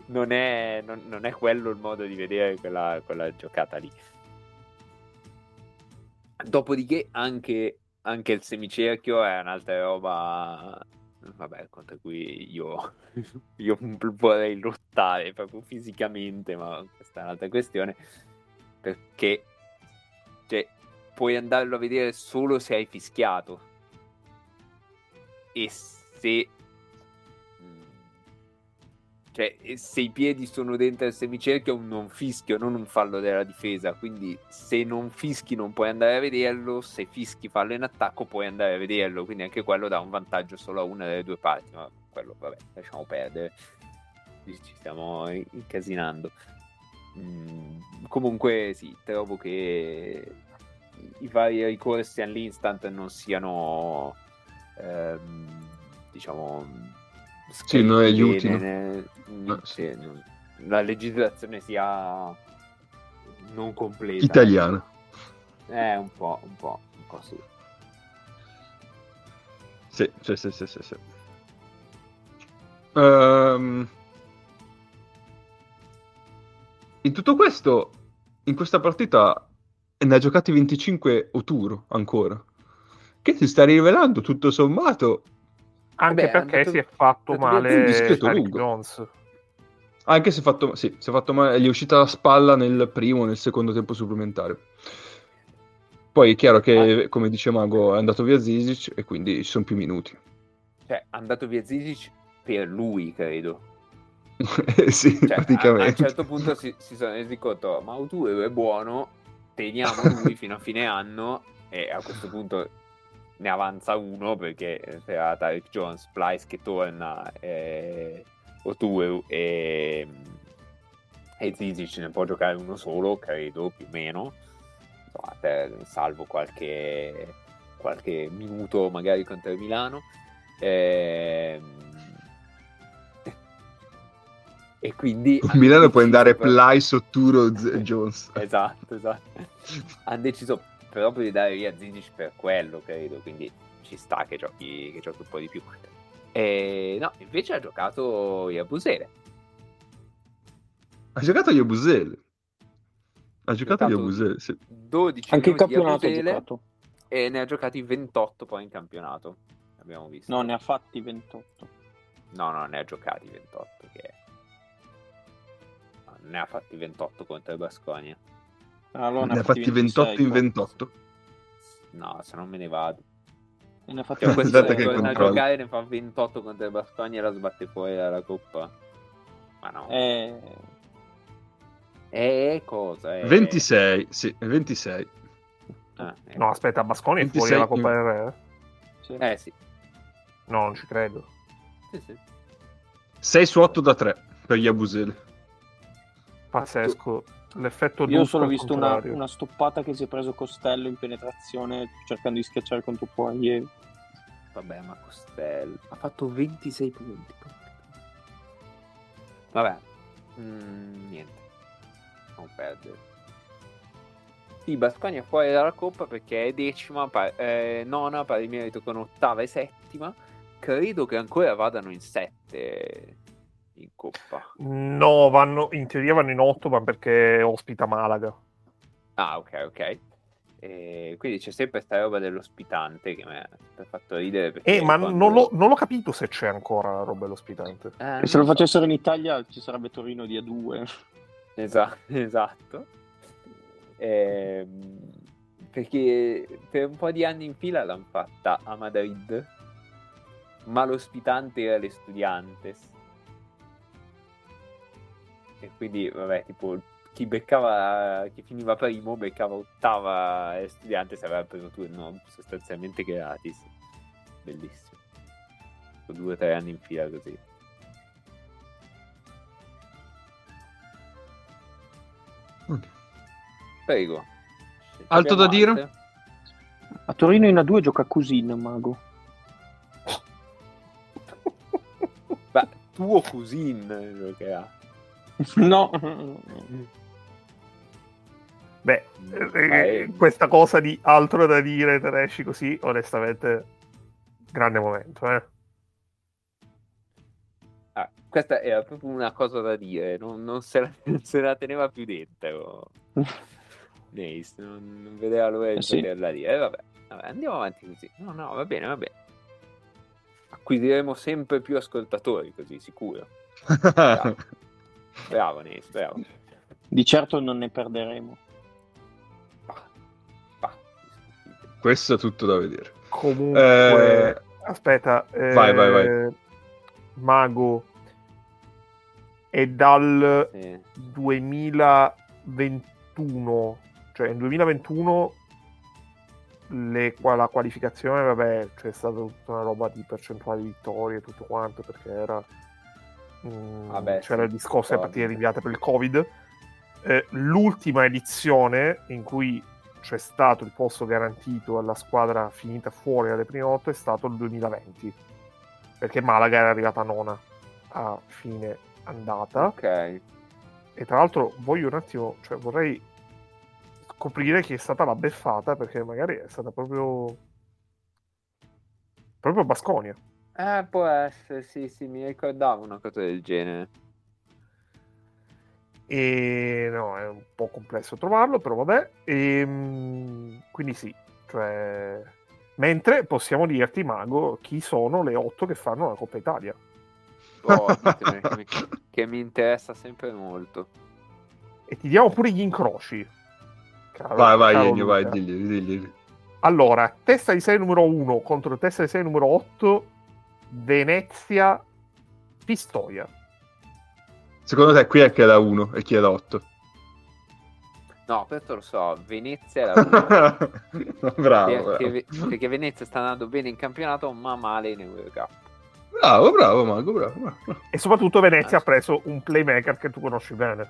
non, è, non- non è quello il modo di vedere quella, quella giocata lì. Dopodiché anche, anche il semicerchio è un'altra roba, vabbè, contro cui io, io vorrei lottare proprio fisicamente, ma questa è un'altra questione, perché cioè, puoi andarlo a vedere solo se hai fischiato. E se cioè e se i piedi sono dentro il semicerchio è un non fischio non un fallo della difesa. Quindi se non fischi non puoi andare a vederlo. Se fischi fallo in attacco puoi andare a vederlo. Quindi anche quello dà un vantaggio solo a una delle due parti ma quello vabbè lasciamo perdere. Ci stiamo incasinando. Mm, comunque sì trovo che i vari ricorsi all'instant non siano ehm, diciamo Sì, non bene, ne- Ah, sì. non- la legislazione sia non completa Italiana. è un po' un po' un po' sì Sì, sì, sì, sì, sì. sì. Ehm, in tutto questo, in questa partita ne ha giocati 25 Oturo ancora. Che si sta rivelando tutto sommato. Anche è perché andato- si è fatto male Eric. Jones. Anche se è fatto, sì, si è fatto male, gli è uscita la spalla nel primo e nel secondo tempo supplementare. Poi è chiaro che, come dice Mago, è andato via Zizic e quindi ci sono più minuti. cioè è andato via Zizic per lui credo sì, Cioè, a, a un praticamente. certo punto si, si sono resi conto, ma è buono, teniamo lui fino a fine anno e a questo punto ne avanza uno perché c'era Tarek Jones, Plyce che torna, e Otuero e, e Zizic ne può giocare uno solo, credo, più o meno, Insomma, per- salvo qualche, qualche minuto magari contro il Milano. Ehm, E quindi... Il Milano può andare deciso Play, Sotturo, Z- Jones. Esatto, esatto. Hanno deciso proprio di dare via Zizic per quello, credo, quindi ci sta che giochi, che giochi un po' di più. E no, invece ha giocato Iabusele. Ha giocato gli Abusele. Ha giocato gli Giocato- Abusele, sì. 12 Anche in campionato ha Iabusele giocato. e ne ha giocati 28 poi in campionato. Abbiamo visto. No, ne ha fatti 28. No, no, ne ha giocati 28. Che... no, ne ha fatti 28 contro il Basconia. Allora Ne ha fatti 28 in 28. No, se non me ne vado. E ne ha fatti Cioè, questo Aspetta che torna a controllo. giocare ne fa 28 contro il Basconia e la sbatte fuori dalla coppa. Ma no. Eh, Eh, cosa? Eh, 26, sì, 26. ah, eh. No, aspetta, Basconi è 26 fuori dalla Coppa del Re? sì. Eh sì. No, non ci credo. Sì, sì. 6 su 8 da 3 per gli Abusele. Pazzesco. L'effetto Io ho solo visto una, una stoppata che si è preso Costello in penetrazione cercando di schiacciare contro Poirier. Vabbè, ma Costello ha fatto 26 punti. Vabbè, Mm, niente, non perdere. Sì, Basconia è fuori dalla coppa perché è decima, pa- eh, nona, pari merito con ottava e settima. Credo che ancora vadano in sette in coppa. No, vanno, in teoria vanno in 8, ma perché ospita Malaga. Ah, ok, ok. E quindi c'è sempre sta roba dell'ospitante che mi ha fatto ridere. Eh, ma quando- non, l'ho, non l'ho capito se c'è ancora la roba dell'ospitante. Eh, se lo so. facessero in Italia ci sarebbe Torino di A2. Esatto, esatto. Ehm, perché per un po' di anni in fila l'hanno fatta a Madrid, ma l'ospitante era l'Estudiantes. E quindi, vabbè, tipo, chi beccava, chi finiva primo, beccava ottava e aveva preso turno sostanzialmente gratis. Bellissimo. Due o tre anni in fila così. Prego. Altro da dire? altre? A Torino in A2 gioca Cusin, Mago. Beh, tuo cousin giocherà. no. Beh, eh, Eh, questa cosa di altro da dire, te ne esci così, onestamente, grande momento, eh. ah, questa era proprio una cosa da dire, non, non se, la, non se la teneva più dentro. Nace, non, non vedeva l'ora di Eh sì. poterla dire. Eh, vabbè, vabbè, andiamo avanti così. No, no, va bene, va bene. Acquisiremo sempre più ascoltatori, così sicuro. Bravo, Nace, bravo. Di certo non ne perderemo. Bah, bah, Questo è tutto da vedere. Comunque, Eh, aspetta, eh, vai, vai, vai. Mago è dal sì. 2021, cioè nel 2021 le- la qualificazione, vabbè, c'è stata tutta una roba di percentuali di vittorie e tutto quanto perché era mm, Vabbè, c'era sì, il discorso delle partite rinviate per il Covid. Eh, l'ultima edizione in cui c'è stato il posto garantito alla squadra finita fuori dalle prime otto è stato il 2020 perché Malaga era arrivata nona a fine andata Ok. e tra l'altro voglio un attimo, cioè vorrei scoprire chi è stata la beffata perché magari è stata proprio proprio Basconia. Eh, può essere, sì, sì, mi ricordavo una cosa del genere. E no, è un po' complesso trovarlo, però vabbè. E, quindi sì, cioè mentre possiamo dirti Mago chi sono le otto che fanno la Coppa Italia. Oh, ditemi che, mi, che mi interessa sempre molto. E ti diamo pure gli incroci. Caro- vai, vai, caro Ennio, vai, digli, digli. Allora, testa di serie numero 1 contro testa di serie numero 8, Venezia, Pistoia. Secondo te qui è chi è da 1 e chi è da 8? No, questo lo so, Venezia è la uno. bravo, perché, bravo. perché Venezia sta andando bene in campionato, ma male in Eurocup. Bravo, bravo, Mago, bravo. bravo. E soprattutto Venezia Ah, ha preso un playmaker che tu conosci bene.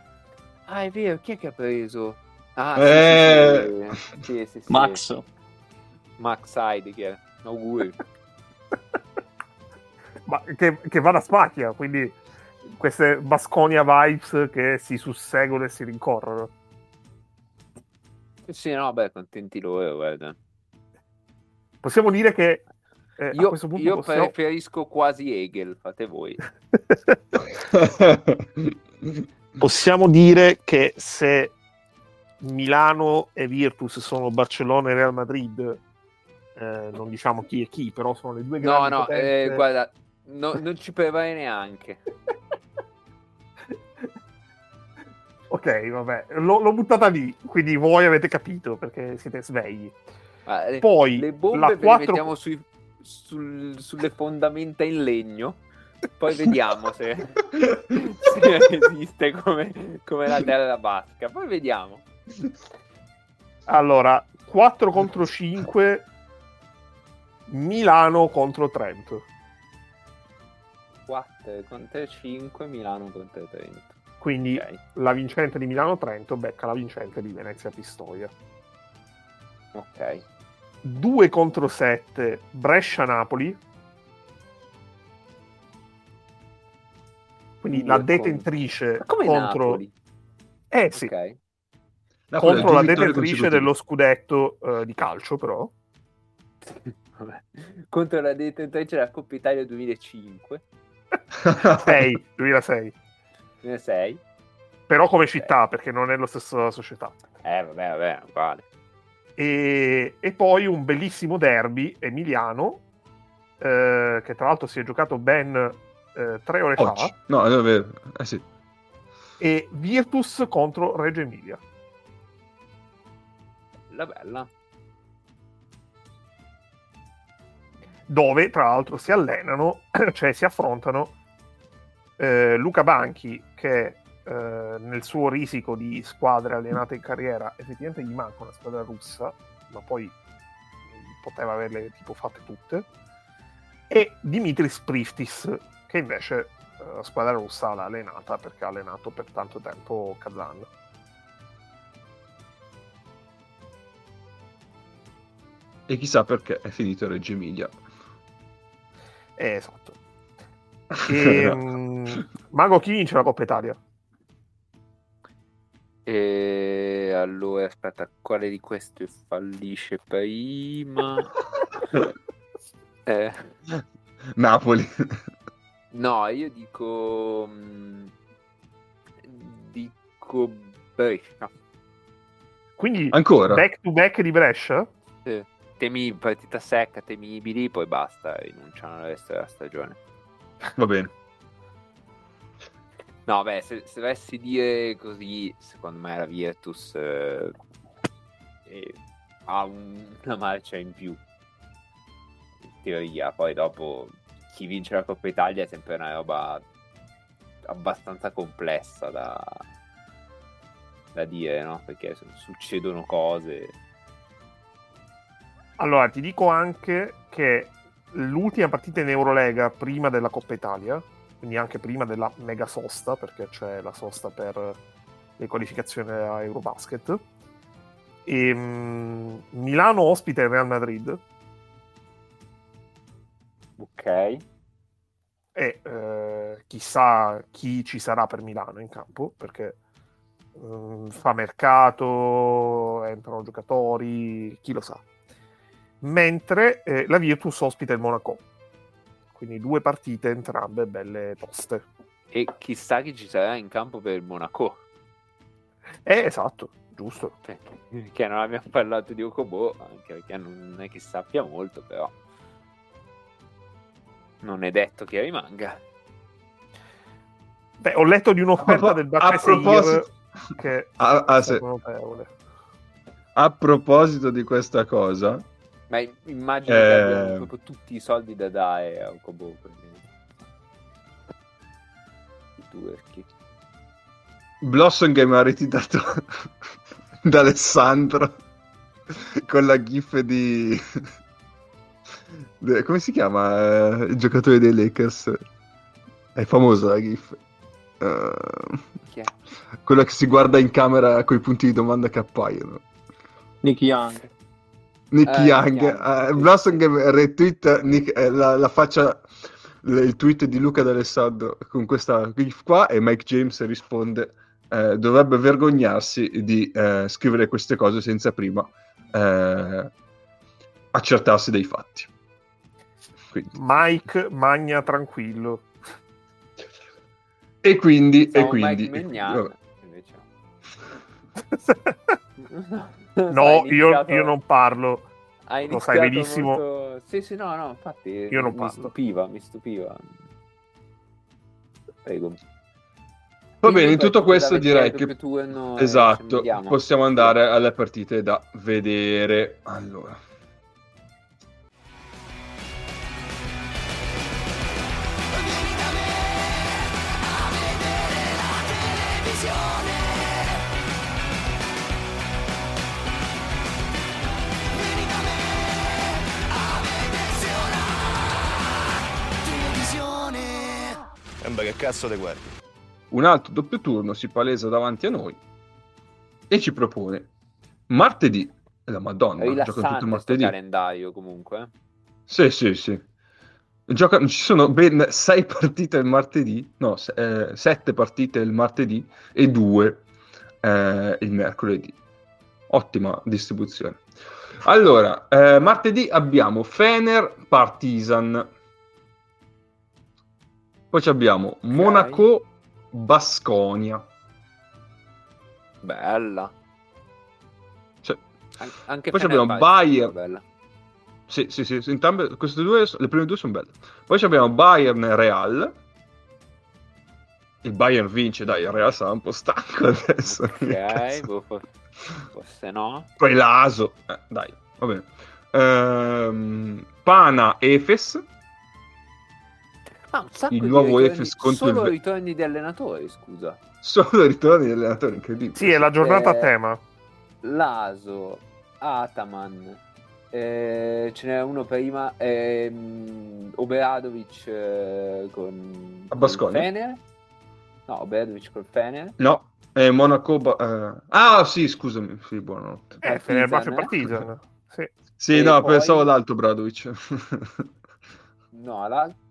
Ah, è vero, chi è che ha preso? Ah, Eh. sì, sì, sì, sì, sì. Max, Max Heidegger. Auguri. Ma che, che va da spacchia, quindi queste Basconia vibes che si susseguono e si rincorrono. sì, no, beh, contenti loro, guarda. Possiamo dire che eh, a Io, questo punto io possiamo... preferisco quasi Hegel, fate voi. possiamo dire che se Milano e Virtus sono Barcellona e Real Madrid, eh, non diciamo chi è chi, però sono le due No, grandi no, potenze. eh, guarda, no- non ci prevarei neanche. ok, vabbè, l'ho, l'ho buttata lì, quindi voi avete capito perché siete svegli. Ah, le, Poi le bombe le 4 mettiamo sui- sul- sulle fondamenta in legno. Poi vediamo se, se esiste come, come la terra basca. Poi vediamo. Allora, 4 contro 5 Milano contro Trento. 4 contro 5, Milano contro Trento. Quindi Ok, la vincente di Milano-Trento becca la vincente di Venezia-Pistoia. ok. 2 contro 7 Brescia-Napoli. Quindi Due la detentrice contro... Napoli? Eh sì, Ok. Napoli contro la detentrice dello scudetto eh, di calcio però. Vabbè. Contro la detentrice della Coppa Italia 2005. 6, 2006. 2006. Però come città, perché non è la stessa società. Eh, vabbè, vabbè, vale. E, e poi un bellissimo derby emiliano, eh, che tra l'altro si è giocato ben eh, tre ore Oggi. fa, No, è vero. Eh sì. e Virtus contro Reggio Emilia. La bella. Dove tra l'altro si allenano, cioè si affrontano eh, Luca Banchi che eh, nel suo risico di squadre allenate in carriera effettivamente gli manca una squadra russa, ma poi poteva averle tipo fatte tutte, e Dimitris Priftis che invece eh, la squadra russa l'ha allenata perché ha allenato per tanto tempo Kazan. E chissà perché è finito Reggio Emilia. Eh, esatto. E, mm, Mago chi vince la Coppa Italia? E allora, aspetta, quale di queste fallisce prima? Eh, Napoli. no, io dico... mm, Dico Brescia. Quindi Ancora? back to back di Brescia? Temi partita secca, temibili, poi basta, rinunciano al resto della stagione. Va bene. No, beh, se, se dovessi dire così, secondo me la Virtus eh, eh, ha un- una marcia in più. In teoria, poi dopo chi vince la Coppa Italia è sempre una roba abbastanza complessa da, da dire, no? Perché su- succedono cose. Allora, ti dico anche che l'ultima partita in Eurolega prima della Coppa Italia, quindi anche prima della mega sosta, perché c'è la sosta per le qualificazioni a Eurobasket, e, mm, Milano ospita il Real Madrid Ok. e eh, chissà chi ci sarà per Milano in campo, perché mm, fa mercato, entrano giocatori, chi lo sa. Mentre eh, la Virtus ospita il Monaco, quindi due partite entrambe belle toste. E chissà chi ci sarà in campo per il Monaco. Eh, esatto, giusto. Perché non abbiamo parlato di Okobo, anche perché non è che sappia molto, però non è detto che rimanga. Beh, ho letto di un'offerta A del Bacchese proposito- che Ah, ah, notevole. A proposito di questa cosa, Ma immagino Eh. che abbiano proprio tutti i soldi da dare a Okobo. quindi- I turchi. Blossom Game ha ritirato da Alessandro con la gif di... come si chiama eh, il giocatore dei Lakers? È famosa la gif. Chi è? Quello che si guarda in camera con i punti di domanda che appaiono. Nick Young. Nick Eh, Young, Young, che retweet Nick- eh, la, la faccia, l- il tweet di Luca D'Alessandro con questa gif qua e Mike James risponde eh, dovrebbe vergognarsi di eh, scrivere queste cose senza prima eh, accertarsi dei fatti. Quindi. Mike magna tranquillo. E quindi, e Stavo quindi Mike Magnan, vabbè. no, Sai, io, iniziato- io non parlo. lo sai iniziato benissimo. molto- Sì, sì, no, no, infatti Io non mi parlo. stupiva, mi stupiva. Prego. Va bene, in tutto questo direi che esatto, possiamo andare alle partite da vedere. Allora, Beh, che cazzo te guardi? un altro doppio turno si palesa davanti a noi e ci propone martedì. E la Madonna, gioca tutto martedì. calendario comunque. eh. Sì, sì, sì. Gioca- ci sono ben sei partite il martedì, no, se- eh, sette partite il martedì e due eh, il mercoledì. Ottima distribuzione. Allora, eh, martedì abbiamo Fener Partizan. Poi abbiamo Monaco Basconia. Bella. Cioè, An- anche Poi abbiamo Bayern. bella. Sì, sì, sì, entrambe queste due, le prime due sono belle. Poi abbiamo Bayern Real. Il Bayern vince, dai, il Real sarà un po' stanco adesso. Ok, boh, for- forse no. Poi l'Aso, eh, dai, va bene. Ehm, Pana Efes. Ah, un sacco Il di nuovo ritorni- Efes contro il solo Ve- ritorni di allenatori, scusa. Solo i ritorni dell'allenatore, incredibile. Sì, è la giornata a Eh, tema. Laso, Ataman, eh, ce n'era uno prima, ehm, Obradovic eh, con A Fener. No, Obradovic col Fener. No, è Monaco... Ba- eh, Ah, sì, scusami, sì, buonanotte. Eh, Fenerbahce Partizan. Sì. Sì, E no, poi- pensavo l'altro Bradovic. No, l'altro...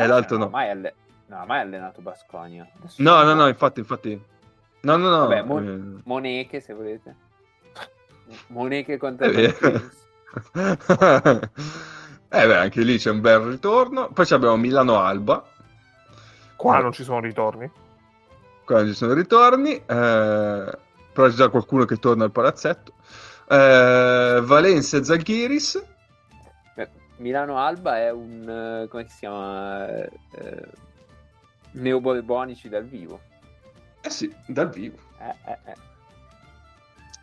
E l'altro no. mai, alle- non ha mai allenato Basconia. No, non no, no, infatti, infatti... No, no, no. Vabbè, Mon- eh, Moneche, se volete. Moneche contro È eh beh, anche lì c'è un bel ritorno. Poi ci abbiamo Milano Alba. Qua non ci sono ritorni. Qua ci sono ritorni. eh, però c'è già qualcuno che torna al palazzetto. Eh, Valencia Zaghiris. Beh, Milano Alba è un eh, come si chiama eh, eh, neoborbonici dal vivo Eh sì, dal vivo. eh, eh, eh,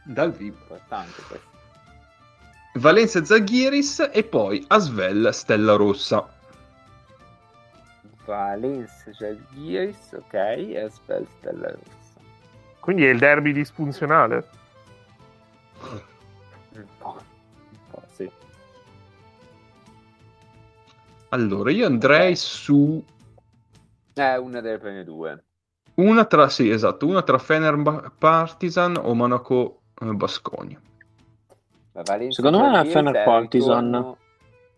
Dal vivo. importante questo Valencia Zaghiris e poi Asvel Stella Rossa. Valencia Jalgiris ok e Aspel Stella Rossa Quindi è il derby disfunzionale. un po', un po' sì Allora, io andrei su è una delle prime due una tra, sì, esatto, una tra Fener Partizan o Monaco eh, Valencia Secondo me è Fener il Partizan. ritorno-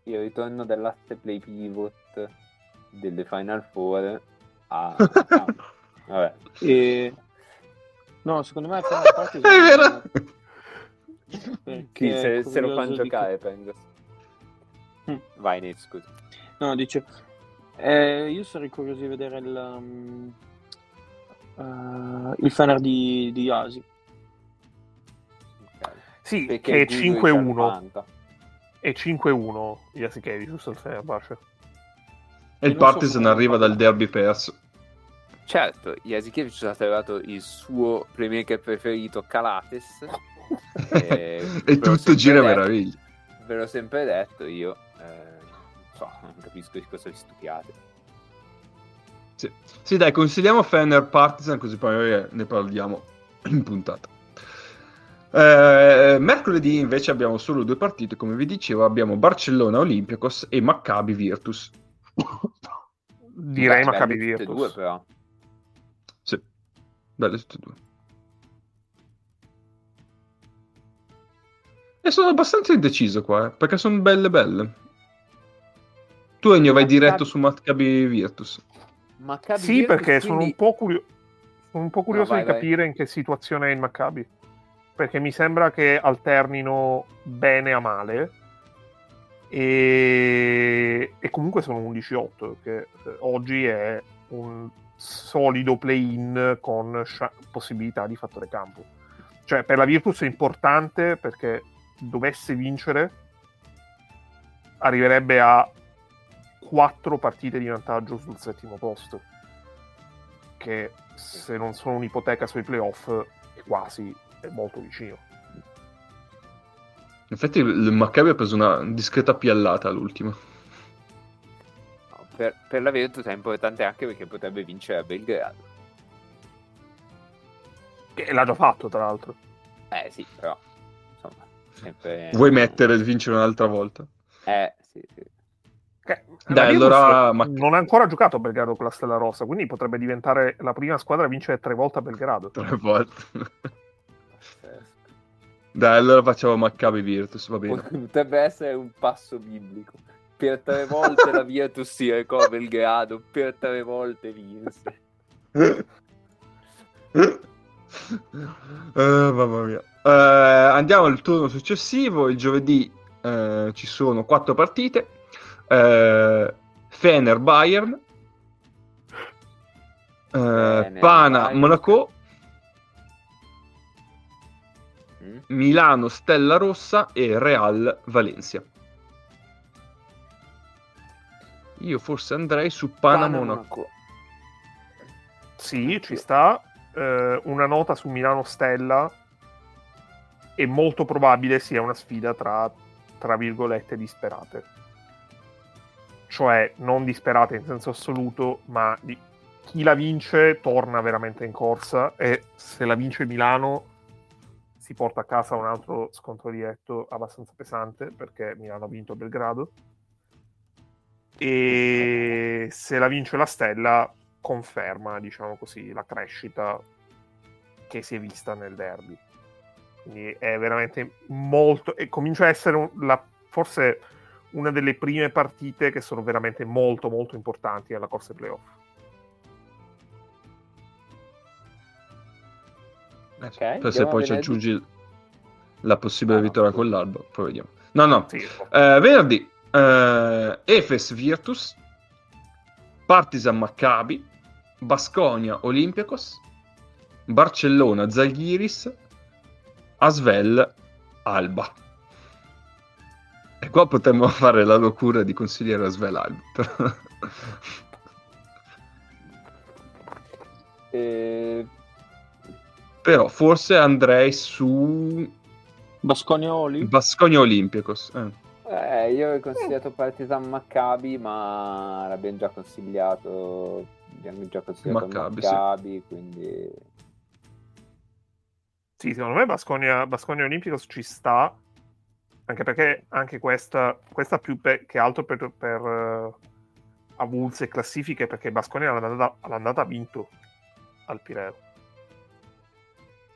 il ritorno dell'asse play pivot delle Final Four a ah, vabbè E... No, secondo me è Fener Partizan. È vero? perché se, se lo fanno curioso di- giocare penso Mm. vai Nate scusa No, dice... eh, io sarei curioso di vedere il... um, eh, il Fener di, di Asi. Ok. Sì, Perché che è Guido 5-1. Cialpanta. È 5-1 Yasikevicius sul Fenerbahce. E il non so Partizan come arriva dal derby perso. Certo, Jasikevich ha trovato il suo playmaker preferito Calates. E e l'ho tutto gira detto- meraviglia. Ve l'ho sempre detto io. eh, so, non capisco di cosa vi stupiate. Sì. Sì, dai, consigliamo Fener Partizan così poi ne parliamo in puntata. Eh, mercoledì invece abbiamo solo due partite, come vi dicevo, abbiamo Barcellona Olympiacos e Maccabi Virtus. Direi Beh, Maccabi belle tutte e Virtus. due però. Sì. belle tutte e due. E sono abbastanza indeciso qua, eh, perché sono belle belle. Tu Ennio vai Maccabi- diretto su Maccabi Virtus. Maccabi Sì, Virtus, perché sono quindi- un po' curioso. Sono un po' curioso vai, di vai. capire in che situazione è il Maccabi. Perché mi sembra che alternino bene a male. E, e comunque sono 11-8, che eh, oggi è un solido play-in con scia- possibilità di fattore campo. Cioè, per la Virtus è importante perché dovesse vincere, arriverebbe a 4 partite di vantaggio sul settimo posto. Che se non sono un'ipoteca sui playoff, è quasi è molto vicino. In effetti il il Maccabi ha preso una discreta piallata all'ultima. per, per la Virtus è importante anche perché potrebbe vincere a Belgrado. Che l'ha già fatto, tra l'altro. Eh sì, però insomma, sempre... Vuoi mettere e vincere un'altra volta? Eh, sì, sì. Dai, allora, non ha ancora giocato a Belgrado con la Stella Rossa, quindi potrebbe diventare la prima squadra a vincere tre volte a Belgrado. Tre volte. Pazzesco. Dai, allora facciamo Maccabi Virtus, va bene. Potrebbe essere un passo biblico. Per tre volte la Virtus si recò a Belgrado, per tre volte vinse. Eh, mamma mia. Eh, andiamo al turno successivo. Il giovedì eh, ci sono quattro partite. Eh, Fener Bayern. Eh, Pana Bayern. Monaco. Mm? Milano Stella Rossa e Real Valencia. Io forse andrei su Pana, Pana, Monaco. Sì, ci sta. Eh, una nota su Milano Stella. È molto probabile sia una sfida tra, tra virgolette, disperate. Cioè, non disperate in senso assoluto, ma di- chi la vince torna veramente in corsa e se la vince Milano si porta a casa un altro scontro diretto abbastanza pesante perché Milano ha vinto Belgrado. E se la vince la Stella conferma, diciamo così, la crescita che si è vista nel derby. Quindi è veramente molto. e comincia a essere un- la- forse una delle prime partite che sono veramente molto, molto importanti nella corsa ai playoff. Eh, Ok, per se poi ci aggiungi la possibile Ah, no, vittoria sì. con l'Alba, poi vediamo. No, no. Sì, Eh, venerdì eh, Efes Virtus, Partizan Maccabi, Basconia Olympiacos, Barcellona Zalgiris, Asvel Alba. E qua potremmo fare la locura di consigliere Asvel Alba. Eh, Però forse andrei su Basconioli? Basconia Olympiacos. Eh. eh, io avevo consigliato Partizan Maccabi, ma l'abbiamo già consigliato. Abbiamo già consigliato Maccabi, Maccabi, sì. quindi Sì, secondo me Basconia, Basconia Olympicos ci sta, anche perché anche questa, questa più pe- che altro per, per eh, avulse classifiche, perché Basconia all'andata, all'andata ha vinto al Pireo.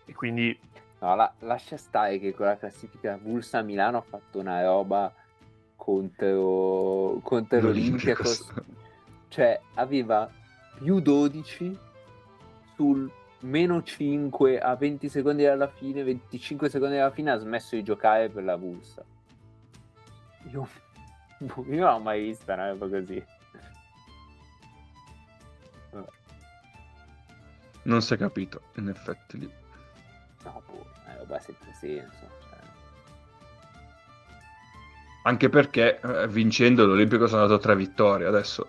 E quindi No, la- lascia stare che con la classifica Vulsa a Milano ha fatto una roba contro, contro l'Olympiacos. L'Olympiacos. Cioè, aveva più 12 sul meno 5 a 20 secondi dalla fine, 25 secondi dalla fine ha smesso di giocare per la Vulsa. Io, io non ho mai vista una roba così. Vabbè, Non si è capito, in effetti lì. no, boh, è roba senza senso. cioè. Anche perché eh, vincendo l'Olimpico sono andato a tre vittorie adesso.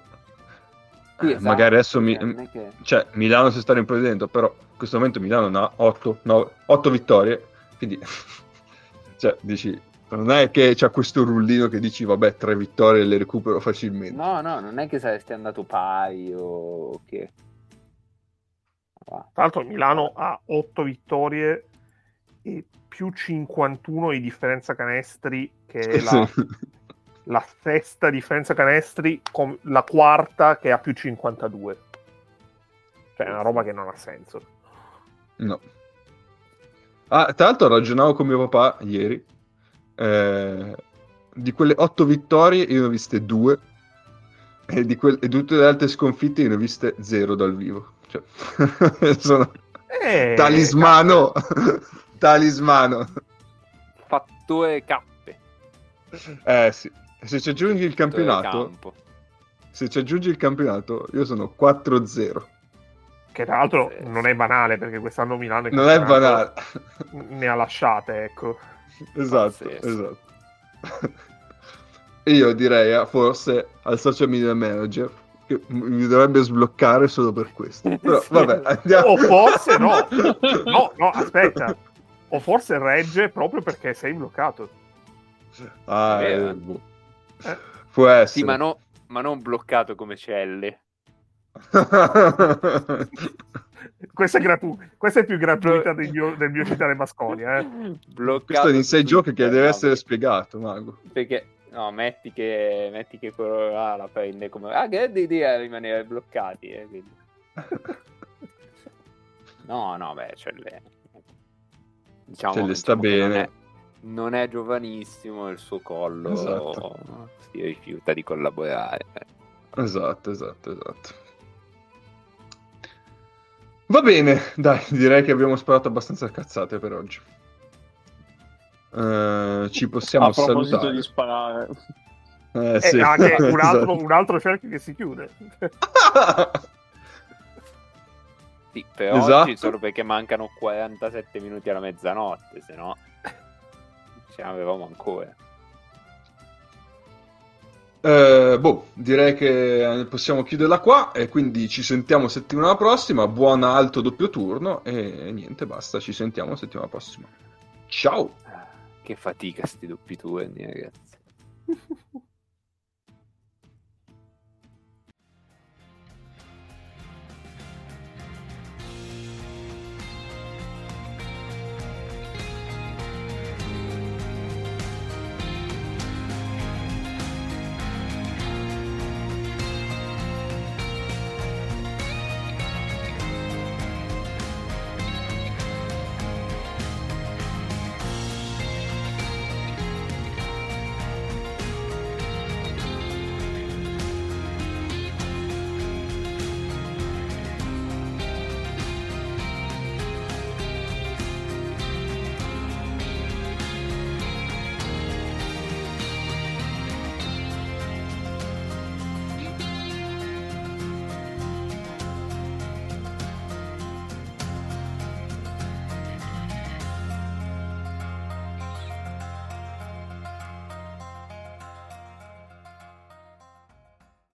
Sì, eh, esatto, magari adesso mi- cioè, che- cioè, Milano si sta riprendendo, però questo momento Milano ha 8, vittorie, quindi cioè, dici, non è che c'è questo rullino che dici vabbè tre vittorie le recupero facilmente. No, no, non è che saresti andato pari o che. Tra l'altro Milano ha 8 vittorie e più 51 di differenza canestri, che è la, la sesta differenza canestri, con la quarta che ha più 52. Cioè è una roba che non ha senso. No. Ah, tra l'altro ragionavo con mio papà ieri. eh, di quelle otto vittorie io ne ho viste due. E di, quel- e tutte le altre sconfitte io ne ho viste zero dal vivo. Cioè, sono Eh, talismano. talismano. Fattore cappe. Eh sì. Se ci aggiungi il campionato, se ci aggiungi il campionato, io sono 4-0. Che tra l'altro Sì. non è banale perché quest'anno Milano il Non è banale. ne ha lasciate, ecco. esatto, Pazzesco. esatto. Io direi eh, forse al social media manager che mi dovrebbe sbloccare solo per questo. Però vabbè, andiamo. O forse no. No, no, aspetta. O forse regge proprio perché sei bloccato. Ah, eh. Eh. Può essere. Sì, ma, no- ma non bloccato come celle. Questa è, gratu- questa è più gratuita del mio, del mio citare Masconia. Eh. Bloccato Questo è su inside joke che deve no, essere spiegato, Mago. Perché, no, metti che, metti che quello là la prende come... Ah, grande idea rimanere bloccati, eh, quindi. No, no, beh, cioè le... Diciamo Cioè, le diciamo sta non bene. è, non è giovanissimo, il suo collo Esatto. si rifiuta di collaborare. Esatto, esatto, esatto. Va bene, dai, direi che abbiamo sparato abbastanza cazzate per oggi. Eh, ci possiamo A proposito salutare. di sparare, Eh, E sì, anche un altro, esatto. un altro cerchio che si chiude. Sì, per Esatto. oggi solo perché mancano 47 minuti alla mezzanotte, se no ce ne avevamo ancora. Eh, boh, direi che possiamo chiuderla qua e quindi ci sentiamo settimana prossima. Buon alto doppio turno e niente, basta, ci sentiamo settimana prossima. Ciao! Che fatica sti doppi turni, ragazzi.